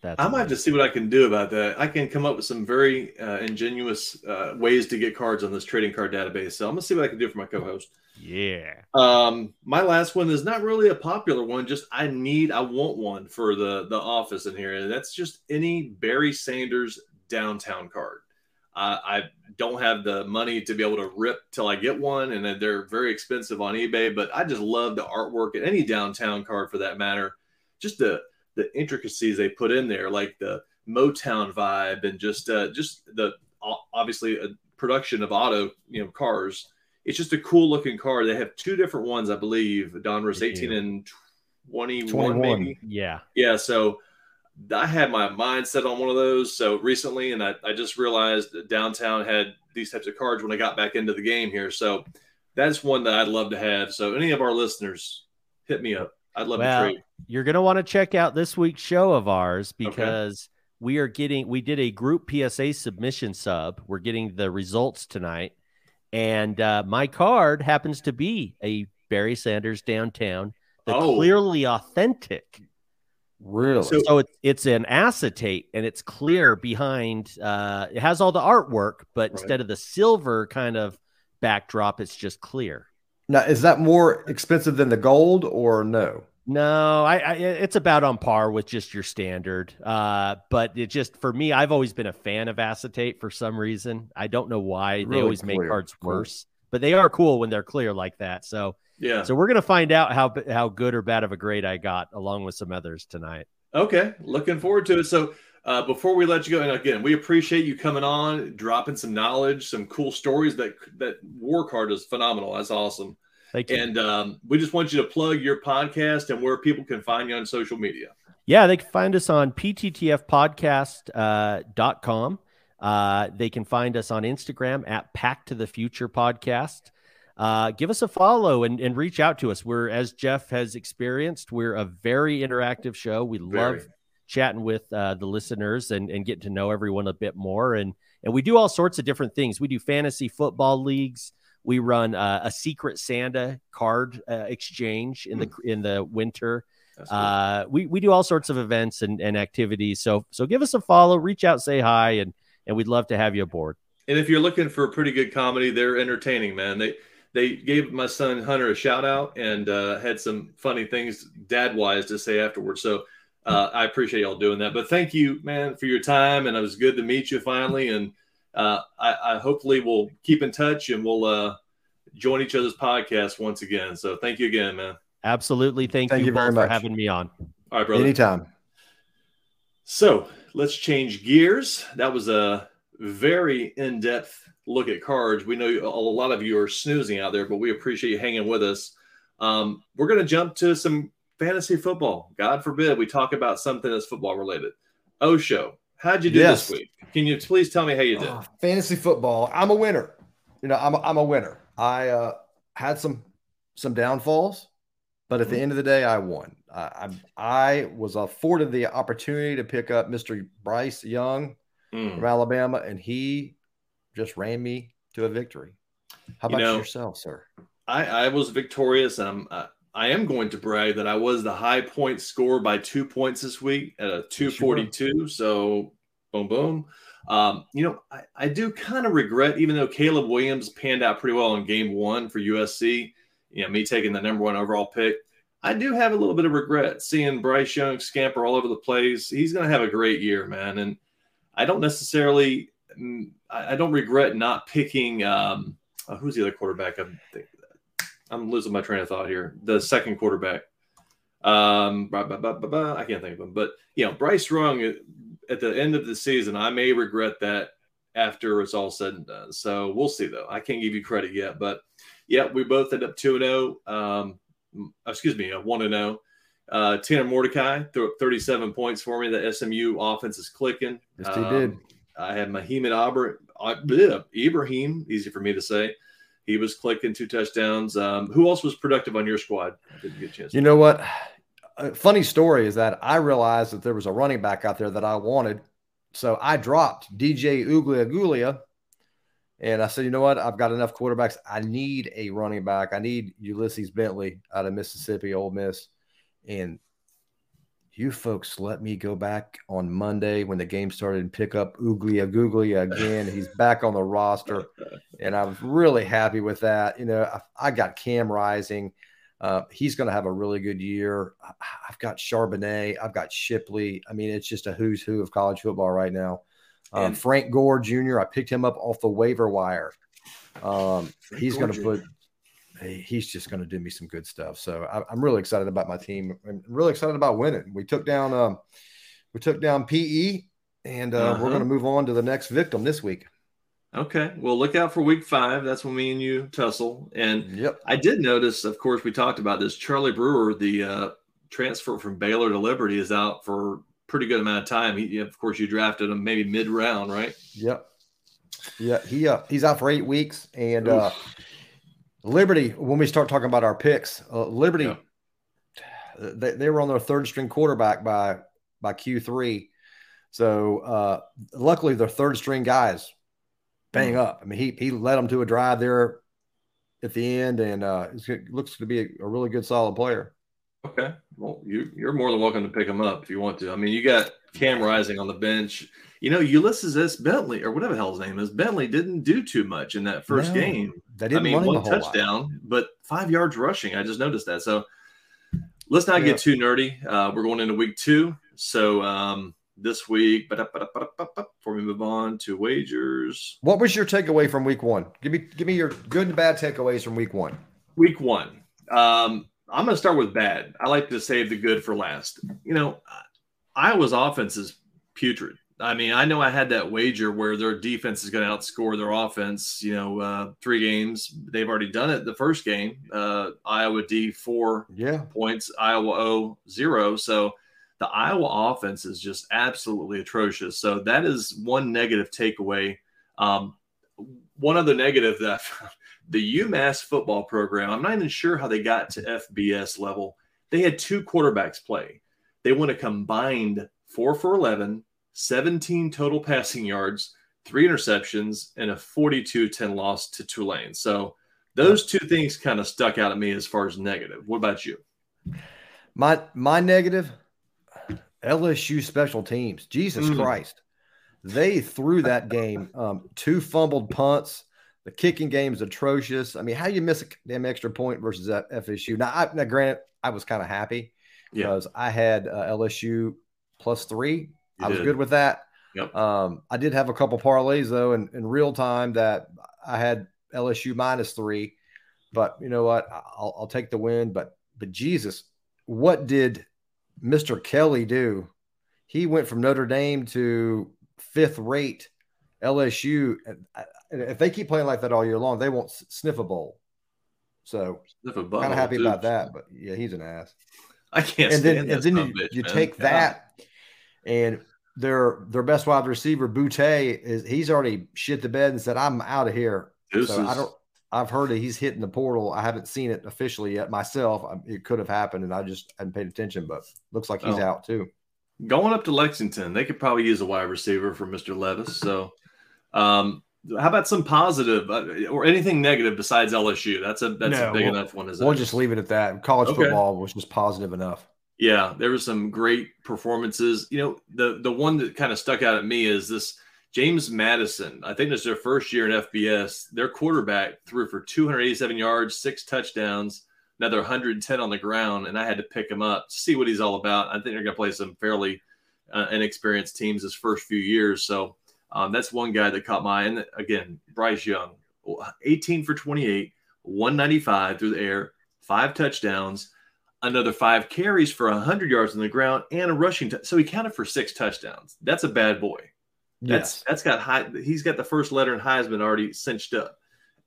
That's I might have to see what I can do about that. I can come up with some very uh, ingenuous uh, ways to get cards on this trading card database. So I'm gonna see what I can do for my co-host. Yeah. Um, my last one is not really a popular one. Just I need, I want one for the the office in here, and that's just any Barry Sanders downtown card. Uh, I don't have the money to be able to rip till I get one, and they're very expensive on eBay. But I just love the artwork and any downtown card for that matter. Just the the intricacies they put in there, like the Motown vibe, and just uh, just the obviously a production of auto you know cars. It's just a cool looking car. They have two different ones, I believe. Donruss 18 and 21, 21. maybe. Yeah. Yeah. So I had my mind set on one of those so recently, and I, I just realized that downtown had these types of cards when I got back into the game here. So that's one that I'd love to have. So any of our listeners, hit me up. I'd love well, to trade. You're going to want to check out this week's show of ours because okay. we are getting, we did a group PSA submission sub. We're getting the results tonight. And uh, my card happens to be a Barry Sanders downtown, the oh. clearly authentic. Really? So, so it's, it's an acetate and it's clear behind. Uh, it has all the artwork, but right. instead of the silver kind of backdrop, it's just clear. Now, is that more expensive than the gold or no? No, I, I, it's about on par with just your standard. Uh, but it just for me, I've always been a fan of acetate for some reason. I don't know why really they always clear. make cards cool. worse, but they are cool when they're clear like that. So yeah. So we're gonna find out how how good or bad of a grade I got, along with some others tonight. Okay, looking forward to it. So uh, before we let you go, and again, we appreciate you coming on, dropping some knowledge, some cool stories. That that war card is phenomenal. That's awesome. Thank you. And um, we just want you to plug your podcast and where people can find you on social media. Yeah, they can find us on pttfpodcast.com. Uh, uh, they can find us on Instagram at Pack to the Future Podcast. Uh, give us a follow and, and reach out to us. We're, as Jeff has experienced, we're a very interactive show. We very. love chatting with uh, the listeners and, and getting to know everyone a bit more. And, and we do all sorts of different things. We do fantasy football leagues. We run uh, a secret Santa card uh, exchange in the hmm. in the winter. Uh, we we do all sorts of events and, and activities. So so give us a follow, reach out, say hi, and and we'd love to have you aboard. And if you're looking for a pretty good comedy, they're entertaining, man. They they gave my son Hunter a shout out and uh, had some funny things dad wise to say afterwards. So uh, I appreciate y'all doing that. But thank you, man, for your time. And it was good to meet you finally. And uh, I, I, hopefully we'll keep in touch and we'll uh, join each other's podcast once again. So thank you again, man. Absolutely. Thank, thank you, you very much for having me on. All right, brother. Anytime. So let's change gears. That was a very in depth look at cards. We know a lot of you are snoozing out there, but we appreciate you hanging with us. Um, we're going to jump to some fantasy football. God forbid we talk about something that's football related. Osho, How'd you do yes. this week? Can you please tell me how you did? Uh, fantasy football. I'm a winner. You know, I'm a, I'm a winner. I uh, had some some downfalls, but at the mm-hmm. end of the day, I won. I, I, I was afforded the opportunity to pick up Mr. Bryce Young mm. from Alabama, and he just ran me to a victory. How about you know, yourself, sir? I, I was victorious, and I'm. Uh, I am going to brag that I was the high point score by two points this week at a 242. So, boom, boom. Um, you know, I, I do kind of regret, even though Caleb Williams panned out pretty well in game one for USC, you know, me taking the number one overall pick. I do have a little bit of regret seeing Bryce Young scamper all over the place. He's going to have a great year, man. And I don't necessarily, mm, I don't regret not picking, um, uh, who's the other quarterback? I'm I'm losing my train of thought here. The second quarterback. Um, I can't think of him, but you know, Bryce Young uh, at the end of the season, I may regret that after it's all said and done. So we'll see, though. I can't give you credit yet, but yeah, we both end up two and zero. Oh. Um, excuse me, one and zero. Oh. Uh, Tanner Mordecai threw up 37 points for me. The SMU offense is clicking. Yes, he um, did. I had Mahmoud Aber, uh, Ibrahim, easy for me to say. He was clicking two touchdowns. Um, who else was productive on your squad? I didn't get a chance. You know what? A funny story is that I realized that there was a running back out there that I wanted. So I dropped DJ Uiagalelei. And I said, you know what? I've got enough quarterbacks. I need a running back. I need Ulysses Bentley out of Mississippi, Ole Miss. And you folks let me go back on Monday when the game started and pick up Uiagalelei again. He's back on the roster, and I was really happy with that. You know, I, I got Cam Rising. Uh, he's going to have a really good year. I've got Charbonnet. I've got Shipley. I mean, it's just a who's who of college football right now. Um, Frank Gore Jr. I picked him up off the waiver wire. Um, he's going to put he's just going to do me some good stuff. So I, am really excited about my team. I'm really excited about winning. We took down, um, we took down PE, and uh, uh-huh. we're going to move on to the next victim this week. Okay. Well, look out for week five. That's when me and you tussle. And yep. I did notice, of course, we talked about this. Charlie Brewer, the uh, transfer from Baylor to Liberty, is out for pretty good amount of time. He, of course, you drafted him maybe mid round, right? Yep. Yeah, he uh, he's out for eight weeks, and uh, Liberty, when we start talking about our picks, uh, Liberty, yeah. They, they were on their third string quarterback by by Q3. So uh, luckily, their third string guys bang mm. up. I mean, he he led them to a drive there at the end, and uh, it looks to be a, a, really good, solid player. Okay, well, you you're more than welcome to pick him up if you want to. I mean, you got Cam Rising on the bench. You know, Ulysses S. Bentley or whatever the hell his name is, Bentley didn't do too much in that first no, game. That didn't I mean, one touchdown, lot. but five yards rushing. I just noticed that. So let's not yeah. get too nerdy. Uh, we're going into week two. So um, this week, But before we move on to wagers, what was your takeaway from week one? Give me give me your good and bad takeaways from week one. Week one. Um, I'm going to start with bad. I like to save the good for last. You know, Iowa's offense is putrid. I mean, I know I had that wager where their defense is going to outscore their offense. You know, uh, three games they've already done it. The first game, uh, Iowa D four yeah. points, Iowa O zero. So the Iowa offense is just absolutely atrocious. So that is one negative takeaway. Um, one other negative that the UMass football program, I'm not even sure how they got to FBS level. They had two quarterbacks play. They went a combined four for 11, 17 total passing yards, three interceptions, and a 42 10 loss to Tulane. So those two things kind of stuck out at me as far as negative. What about you? My my negative LSU special teams. Jesus mm. Christ. They threw that game. Um, two fumbled punts. The kicking game is atrocious. I mean, how you miss a damn extra point versus that FSU? Now, I, now granted, I was kind of happy because yeah. I had uh, LSU plus three. You I was did. good with that. Yep. Um, I did have a couple parlays though in, in real time that I had LSU minus three, but you know what? I'll, I'll take the win. But but Jesus, what did Mr. Kelly do? He went from Notre Dame to fifth rate LSU. Uh, if they keep playing like that all year long, they won't sniff a bowl. So kind of happy dude. about that. But yeah, he's an ass. I can't. And then, and then you, bitch, you take that, and their their best wide receiver Boutte is he's already shit the bed and said I'm out of here. This so I don't. I've heard that he's hitting the portal. I haven't seen it officially yet myself. It could have happened, and I just hadn't paid attention. But looks like he's oh. out too. Going up to Lexington, they could probably use a wide receiver for Mr. Levis. So, um, how about some positive uh, or anything negative besides LSU? That's a that's no, a big we'll, enough one. Is we'll just leave it at that. College okay. football was just positive enough. Yeah, there were some great performances. You know, the the one that kind of stuck out at me is this James Madison, I think it's their first year in FBS. Their quarterback threw for 287 yards, six touchdowns, another 110 on the ground, and I had to pick him up to see what he's all about. I think they're going to play some fairly uh, inexperienced teams his first few years. So um, that's one guy that caught my eye. And again, Bryce Young, 18 for 28, 195 through the air, five touchdowns, another five carries for 100 yards on the ground, and a rushing. T- so he counted for six touchdowns. That's a bad boy. That's yes. that's got high. He's got the first letter in Heisman already cinched up.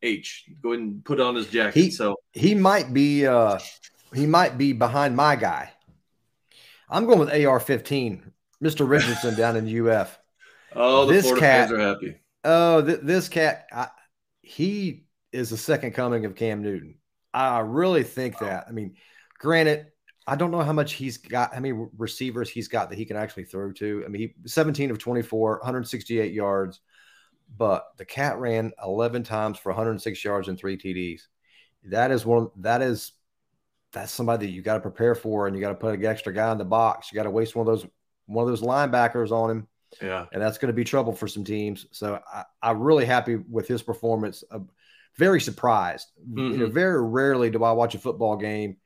H. Go ahead and put on his jacket. He, so he might be uh he might be behind my guy. I'm going with AR-15, Mr. Richardson down in UF. Oh, this Florida cat, fans are happy. Oh, th- this cat, I, he is the second coming of Cam Newton. I really think that. I mean, granted, I don't know how much he's got, how many receivers he's got that he can actually throw to. I mean, he 17 of 24, 168 yards, but the cat ran 11 times for 106 yards and three TDs. That is one, that is, that's somebody that you got to prepare for and you got to put an extra guy in the box. You got to waste one of those, one of those linebackers on him. Yeah. And that's going to be trouble for some teams. So I, I'm really happy with his performance. Uh, very surprised. Mm-hmm. You know, mm-hmm. very rarely do I watch a football game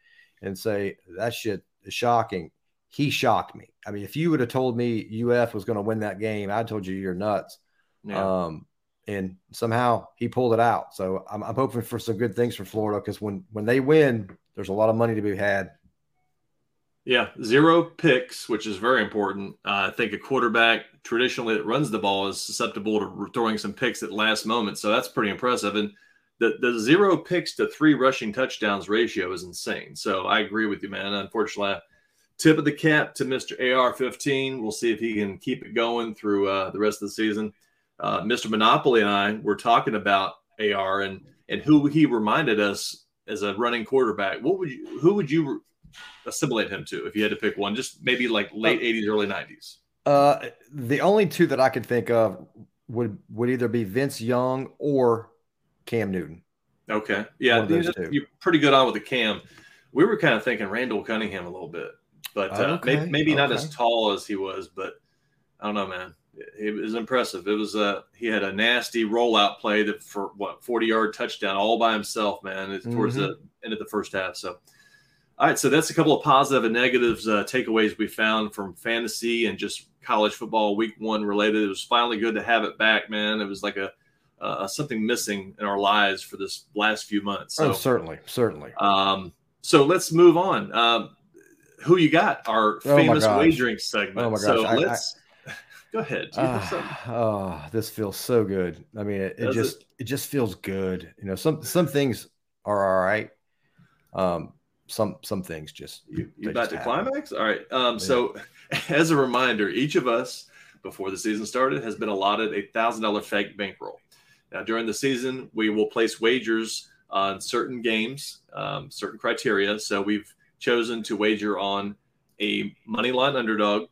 and say that shit is shocking. He shocked me. I mean, if you would have told me UF was going to win that game, I told you you're nuts. Yeah. Um, and somehow he pulled it out. So I'm, I'm hoping for some good things for Florida because when when they win, there's a lot of money to be had. Yeah, zero picks, which is very important. Uh, I think a quarterback traditionally that runs the ball is susceptible to throwing some picks at last moment. So that's pretty impressive. And the the zero picks to three rushing touchdowns ratio is insane. So I agree with you, man. Unfortunately, tip of the cap to Mr. AR15. We'll see if he can keep it going through uh, the rest of the season. Uh, Mr. Monopoly and I were talking about AR and and who he reminded us as a running quarterback. What would you who would you assimilate him to if you had to pick one? Just maybe like late '80s, early '90s. Uh, the only two that I could think of would would either be Vince Young or Cam Newton. Okay, yeah, you're pretty good on with the Cam. We were kind of thinking Randall Cunningham a little bit, but uh, okay. maybe, maybe okay. not as tall as he was. But I don't know, man. It, it was impressive. It was a he had a nasty rollout play that for what 40 yard touchdown all by himself, man. It's towards mm-hmm. the end of the first half. So all right, so that's a couple of positive and negatives uh, takeaways we found from fantasy and just college football week one related. It was finally good to have it back, man. It was like a uh, something missing in our lives for this last few months. So, oh, certainly, certainly. Um, so let's move on. Um, who you got? Our oh famous wagering segment. Oh my gosh! So I, let's I, go ahead. Uh, oh, this feels so good. I mean, it, it just it? it? just feels good. You know, some some things are all right. Um, some some things just you, you about to climax all right um yeah. so as a reminder each of us before the season started has been allotted a thousand dollar fake bankroll now during the season we will place wagers on certain games um, certain criteria so we've chosen to wager on a money line underdog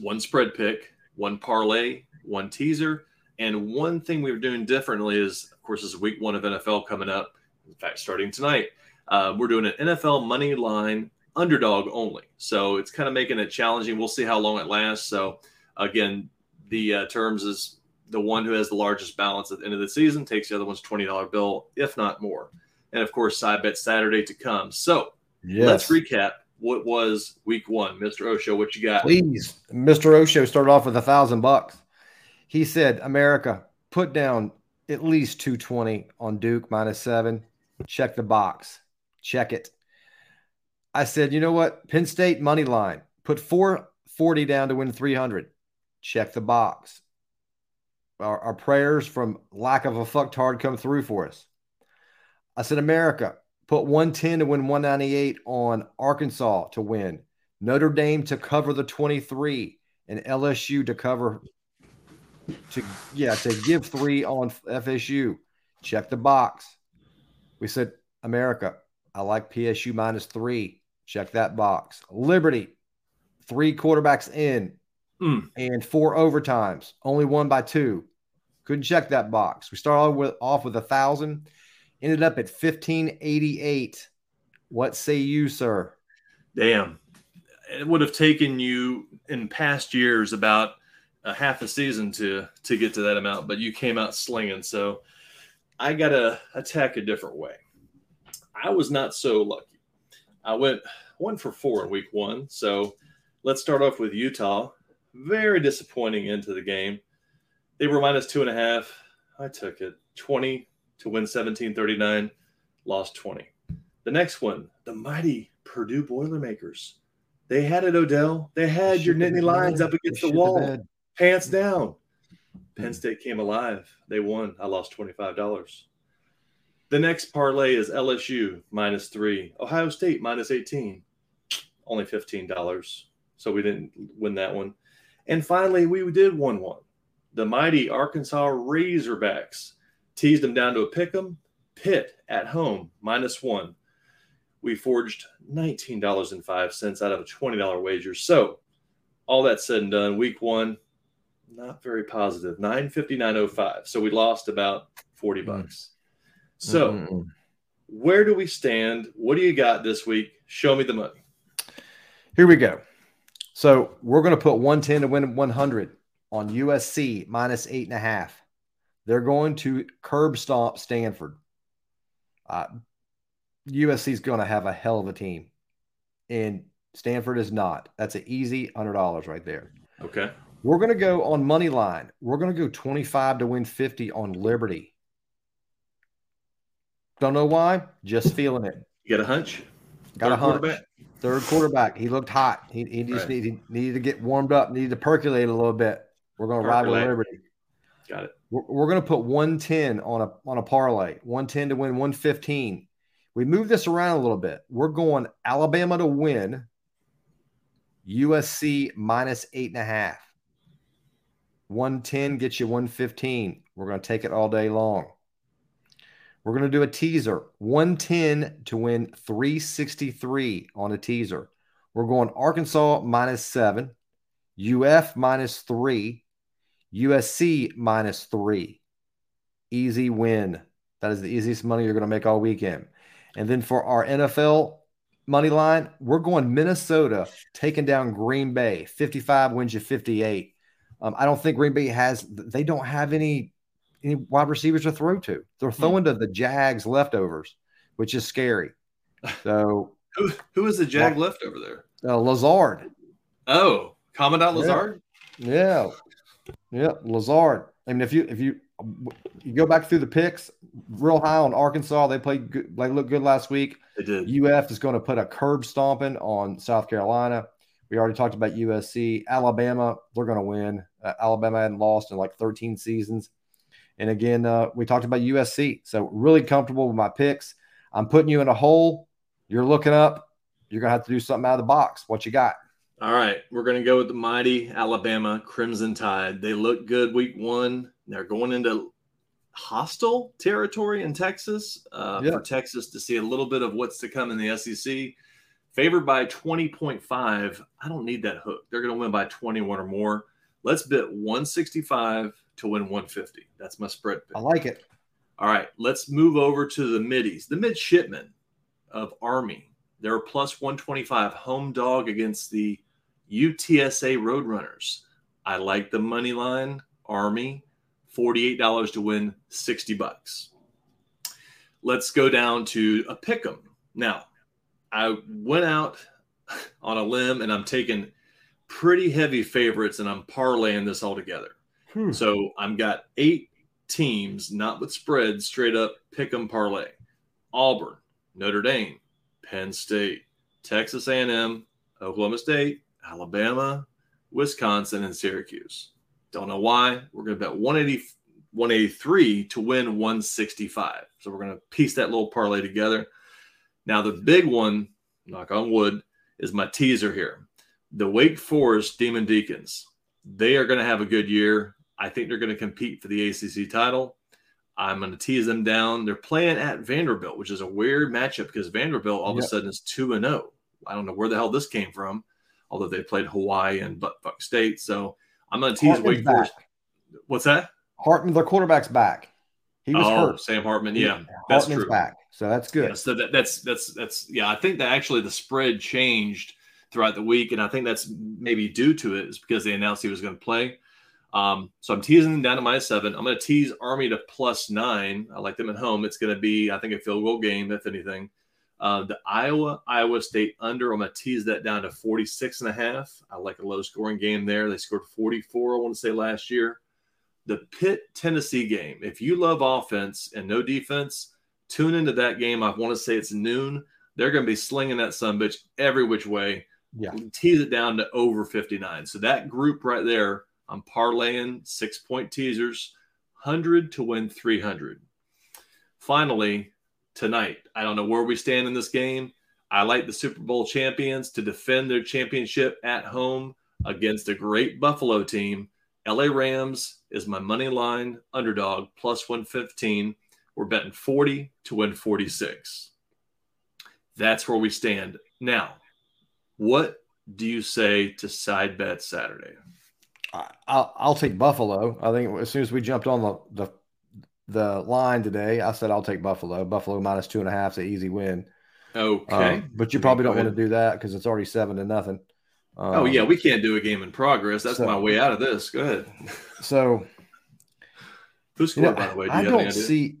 one spread pick one parlay one teaser and one thing we are doing differently is of course is week one of nfl coming up in fact starting tonight uh, we're doing an NFL money line underdog only. So it's kind of making it challenging. We'll see how long it lasts. So again, the uh, terms is the one who has the largest balance at the end of the season takes the other one's $20 bill, if not more. And of course, side bet Saturday to come. So yes. let's recap what was week one. Mr. Osho, what you got? Please. Mr. Osho started off with a thousand bucks. He said, America, put down at least 220 on Duke minus seven. Check the box. Check it. I said, you know what? Penn State money line. Put 440 down to win 300. Check the box. Our, our prayers from lack of a fucktard come through for us. I said, America, put 110 to win 198 on Arkansas to win. Notre Dame to cover the 23 and LSU to cover to yeah to give three on FSU. Check the box. We said America I like PSU minus three. Check that box. Liberty, three quarterbacks in mm. and four overtimes, only one by two. Couldn't check that box. We started with, off with a thousand, ended up at 1588. What say you, sir? Damn. It would have taken you in past years about a half a season to to get to that amount, but you came out slinging. So I got to attack a different way. I was not so lucky. I went one for four in week one. So let's start off with Utah. Very disappointing into the game. They were minus two and a half. I took it 20 to win 17 39, lost 20. The next one, the mighty Purdue Boilermakers. They had it, Odell. They had your Nittany Lions up against the wall, pants down. Penn State came alive. They won. I lost $25. The next parlay is LSU minus three, Ohio State minus 18, only $15. So we didn't win that one. And finally, we did 1 1. The mighty Arkansas Razorbacks teased them down to a pick 'em. Pitt at home minus one. We forged $19.05 out of a $20 wager. So, all that said and done, week one, not very positive, positive. Nine fifty-nine oh five. So we lost about 40 hmm. bucks. So, mm-hmm. where do we stand? What do you got this week? Show me the money. Here we go. So, we're going to put 110 to win 100 on USC minus eight and a half. They're going to curb stomp Stanford. Uh, USC is going to have a hell of a team, and Stanford is not. That's an easy hundred dollars right there. Okay. We're going to go on money line. We're going to go 25 to win 50 on Liberty. Don't know why. Just feeling it. You got a hunch? Got Third a hunch. Quarterback? Third quarterback. He looked hot. He, he just right. needed, needed to get warmed up, needed to percolate a little bit. We're going to ride with Liberty. Got it. We're, we're going to put 110 on a on a parlay. 110 to win 115. We move this around a little bit. We're going Alabama to win. USC minus eight and a half. 110 gets you 115. We're going to take it all day long. We're going to do a teaser 110 to win 363 on a teaser. We're going Arkansas minus seven, UF minus three, USC minus three. Easy win. That is the easiest money you're going to make all weekend. And then for our NFL money line, we're going Minnesota taking down Green Bay. 55 wins you 58. Um, I don't think Green Bay has, they don't have any any wide receivers to throw to. They're hmm. throwing to the Jags leftovers, which is scary. So who who is the Jag left over there? Uh, Lazard. Oh, Commandant Lazard. Yeah. yeah, yeah, Lazard. I mean, if you if you you go back through the picks, real high on Arkansas. They played good. They looked good last week. They did. UF is going to put a curb stomping on South Carolina. We already talked about USC. Alabama, they're going to win. Uh, Alabama hadn't lost in like 13 seasons. And again, uh, we talked about USC. So really comfortable with my picks. I'm putting you in a hole. You're looking up. You're going to have to do something out of the box. What you got? All right. We're going to go with the mighty Alabama Crimson Tide. They look good week one. They're going into hostile territory in Texas uh, yeah. for Texas to see a little bit of what's to come in the SEC. Favored by 20.5. I don't need that hook. They're going to win by 21 or more. Let's bet 165 to win 150. That's my spread pick. I like it. All right, let's move over to the middies. The midshipmen of Army. They're plus 125 home dog against the UTSA Roadrunners. I like the money line. Army, $48 to win 60 bucks. Let's go down to a pick 'em. Now, I went out on a limb and I'm taking pretty heavy favorites and I'm parlaying this all together. Hmm. So I've got eight teams, not with spreads, straight up pick 'em parlay. Auburn, Notre Dame, Penn State, Texas A&M, Oklahoma State, Alabama, Wisconsin, and Syracuse. Don't know why. We're going to bet 180, 183 to win 165. So we're going to piece that little parlay together. Now, the big one, knock on wood, is my teaser here. The Wake Forest Demon Deacons. They are going to have a good year. I think they're going to compete for the ACC title. I'm going to tease them down. They're playing at Vanderbilt, which is a weird matchup because Vanderbilt all yep. of a sudden is 2 and 0. I don't know where the hell this came from, although they played Hawaii and butt fuck State. So I'm going to tease Hartman's Wake Forest. What's that? Hartman, their quarterback's back. He was oh, hurt. Sam Hartman. Yeah, yeah. that's Hartman's true. back. So that's good. Yeah, so that, that's that's that's yeah. I think that actually the spread changed throughout the week, and I think that's maybe due to it is because they announced he was going to play. Um, so I'm teasing them down to minus seven. I'm going to tease Army to plus nine. I like them at home. It's going to be, I think, a field goal game, if anything. Uh, the Iowa Iowa State under, I'm going to tease that down to 46 and a half. I like a low scoring game there. They scored 44, I want to say, last year. The Pitt Tennessee game. If you love offense and no defense, tune into that game. I want to say it's noon. They're going to be slinging that sun bitch every which way. Yeah. Tease it down to over 59. So that group right there I'm parlaying six point teasers, 100 to win 300. Finally, tonight, I don't know where we stand in this game. I like the Super Bowl champions to defend their championship at home against a great Buffalo team. LA Rams is my money line underdog plus 115. We're betting 40 to win 46. That's where we stand. Now, what do you say to side bet Saturday? I'll, I'll take Buffalo. I think as soon as we jumped on the, the the line today, I said I'll take Buffalo. Buffalo minus two and a half is an easy win. Okay, um, but you probably don't want to do that because it's already seven to nothing. Um, oh yeah, we can't do a game in progress. That's so, my way out of this. Go ahead. So, who scored you know, by the way? Do I don't see.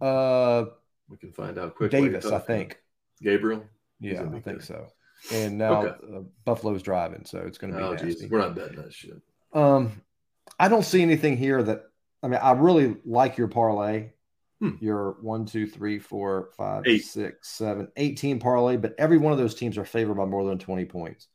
Uh, we can find out quickly. Davis, I think. Gabriel. Yeah, I think so and now okay. uh, Buffalo's driving, so it's going to be. Oh, nasty. We're not betting that shit. Um, I don't see anything here that. I mean, I really like your parlay. Hmm. Your one, two, three, four, five, Eight. six, seven, 18 parlay, but every one of those teams are favored by more than 20 points.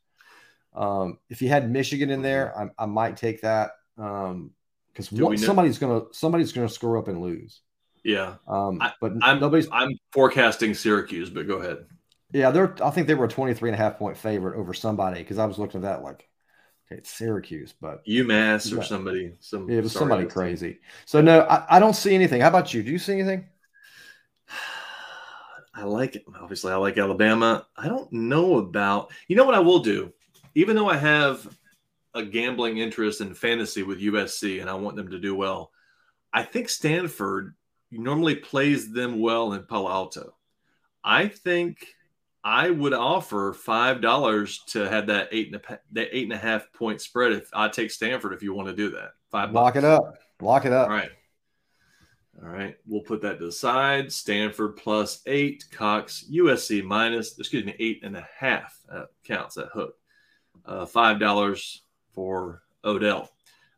Um, if you had Michigan in there, I, I might take that um, because somebody's gonna somebody's gonna score up and lose. Yeah, um, but I, am nobody's. I'm forecasting Syracuse, but go ahead. Yeah, they're. I think they were a 23 and a half point favorite over somebody because I was looking at that like, it's Syracuse, but UMass or somebody. Some yeah, it was somebody crazy. So no, I, I don't see anything. How about you? Do you see anything? I like it. Obviously, I like Alabama. I don't know about. You know what I will do, even though I have a gambling interest in fantasy with USC and I want them to do well. I think Stanford normally plays them well in Palo Alto. I think I would offer five dollars to have that eight and a that eight and a half point spread. If I take Stanford, if you want to do that, five. Lock bucks. it up. Lock it up. All right. All right. We'll put that to the side. Stanford plus eight. Cox USC minus. Excuse me, eight and a half. That counts. That hook. Uh, five dollars for Odell.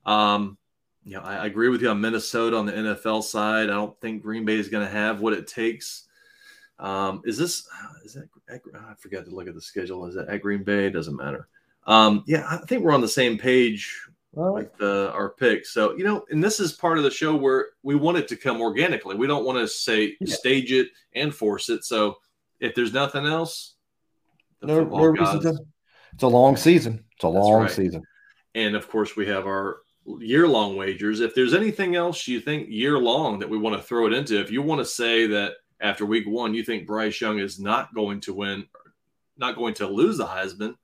Um, you know, I, I, agree with you on Minnesota on the NFL side. I don't think Green Bay is going to have what it takes. Um, is this is that I forgot to look at the schedule. Is that at Green Bay? Doesn't matter. Um, yeah, I think we're on the same page with uh, our picks. So you know, and this is part of the show where we want it to come organically. We don't want to say yeah. stage it and force it. So if there's nothing else, no, no reason to. It's a long season. It's a long right. season. And of course, we have our year long wagers. If there's anything else you think year long that we want to throw it into, if you want to say that after week one, you think Bryce Young is not going to win, not going to lose the Heisman,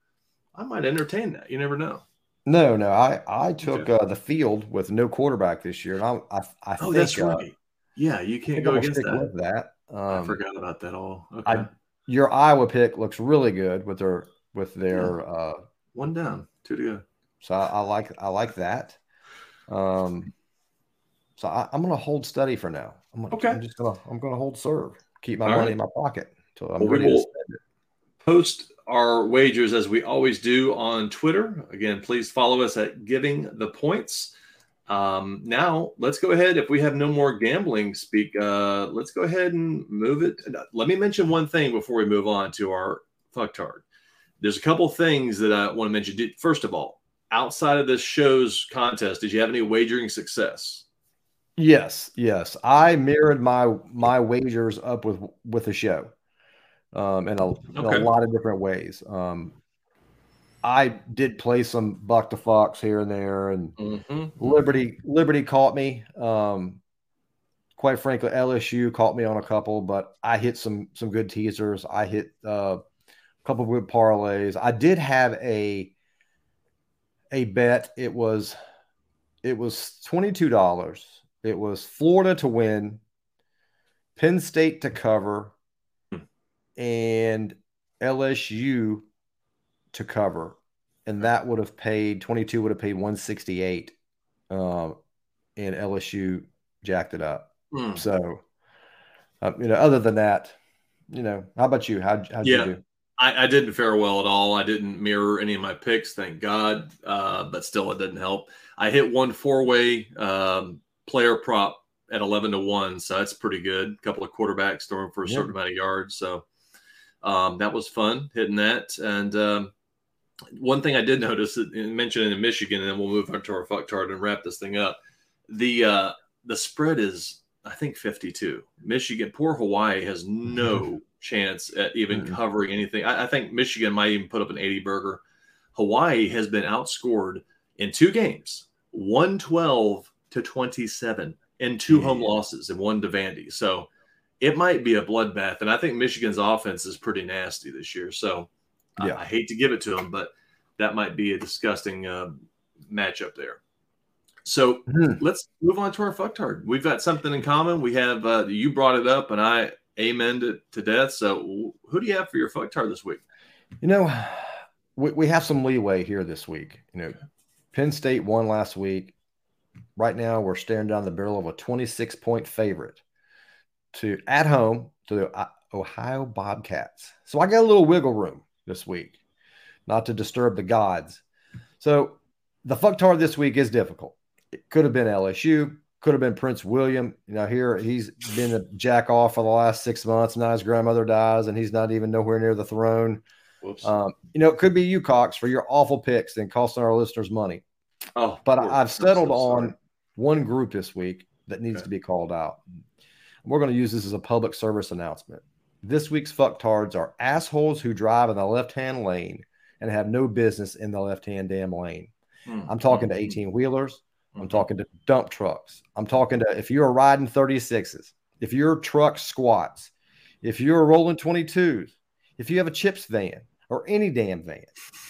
I might entertain that. You never know. No, no, I I took okay. uh, the field with no quarterback this year, and I I, I oh think, that's uh, right. Uh, yeah, you can't go against that. that. Um, I forgot about that all. Okay. I, your Iowa pick looks really good with their with their yeah. uh, one down, two to go. So I, I like I like that. Um, so I, am going to hold steady for now. I'm gonna, okay. I'm just gonna I'm gonna hold serve, keep my All money right. in my pocket until I'm well, ready to spend it. Post our wagers as we always do on Twitter. Again, please follow us at Giving the Points. Um, now let's go ahead. If we have no more gambling speak, uh, let's go ahead and move it. Let me mention one thing before we move on to our fucktard. There's a couple things that I want to mention. First of all, outside of this show's contest, did you have any wagering success? Yes, yes. I mirrored my my wagers up with with the show, um, in a, okay. in a lot of different ways. Um, I did play some buck to fox here and there, and mm-hmm. Liberty Liberty caught me. Um, quite frankly, LSU caught me on a couple, but I hit some some good teasers. I hit uh, a couple of good parlays. I did have a a bet. It was it was twenty two dollars. It was Florida to win, Penn State to cover, and LSU to cover, and that would have paid twenty two would have paid one sixty eight, um, and LSU jacked it up. Mm. So, uh, you know, other than that, you know, how about you? How how'd yeah. you do? I, I, didn't fare well at all. I didn't mirror any of my picks, thank God. Uh, but still, it didn't help. I hit one four way um, player prop at 11 to 1. So that's pretty good. A couple of quarterbacks throwing for a certain amount of yards. So um, that was fun hitting that. And um, one thing I did notice, mentioned in Michigan, and then we'll move on to our fucktard and wrap this thing up. The uh, the spread is, I think, 52. Michigan, poor Hawaii has no chance at even mm-hmm. covering anything. I, I, think Michigan might even put up an 80 burger. Hawaii has been outscored in two games, 112 to 27, and two yeah. home losses and one to Vandy. So it might be a bloodbath. And I think Michigan's offense is pretty nasty this year. So yeah. I, I hate to give it to them, but that might be a disgusting uh, matchup there. So mm. let's move on to our fucktard. We've got something in common. We have uh, you brought it up, and I amen it to death. So, who do you have for your fucktard this week? You know, we, we have some leeway here this week. You know, Penn State won last week. Right now, we're staring down the barrel of a 26 point favorite to at home to the Ohio Bobcats. So I got a little wiggle room this week, not to disturb the gods. So the fucktard this week is difficult. It could have been LSU, could have been Prince William. You know, here he's been a jack off for the last six months. Now his grandmother dies, and he's not even nowhere near the throne. Um, you know, it could be you, Cox, for your awful picks and costing our listeners money. Oh, but I've settled so on one group this week that needs okay. to be called out. We're going to use this as a public service announcement. This week's fucktards are assholes who drive in the left hand lane and have no business in the left hand damn lane. Mm-hmm. I'm talking to 18 wheelers. I'm mm-hmm. talking to dump trucks. I'm talking to if you're riding 36s, if your truck squats, if you're rolling 22s, if you have a chips van or any damn van,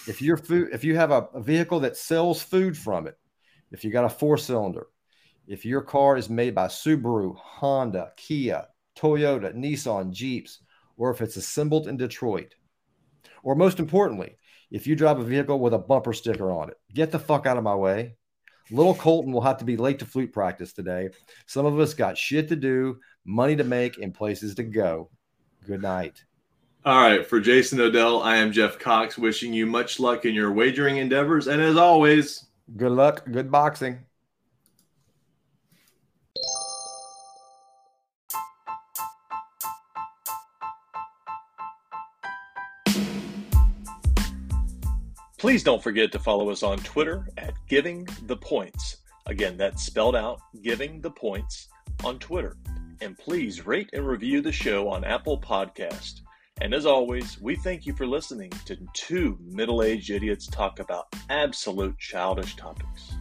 if you're food, if you have a, a vehicle that sells food from it, if you got a four cylinder, if your car is made by Subaru, Honda, Kia, Toyota, Nissan, Jeeps, or if it's assembled in Detroit, or most importantly, if you drive a vehicle with a bumper sticker on it, get the fuck out of my way. Little Colton will have to be late to flute practice today. Some of us got shit to do, money to make, and places to go. Good night. All right. For Jason Odell, I am Jeff Cox, wishing you much luck in your wagering endeavors. And as always, good luck, good boxing. Please don't forget to follow us on Twitter at Giving the Points. Again, that's spelled out Giving the Points on Twitter. And please rate and review the show on Apple Podcast. And as always, we thank you for listening to two middle-aged idiots talk about absolute childish topics.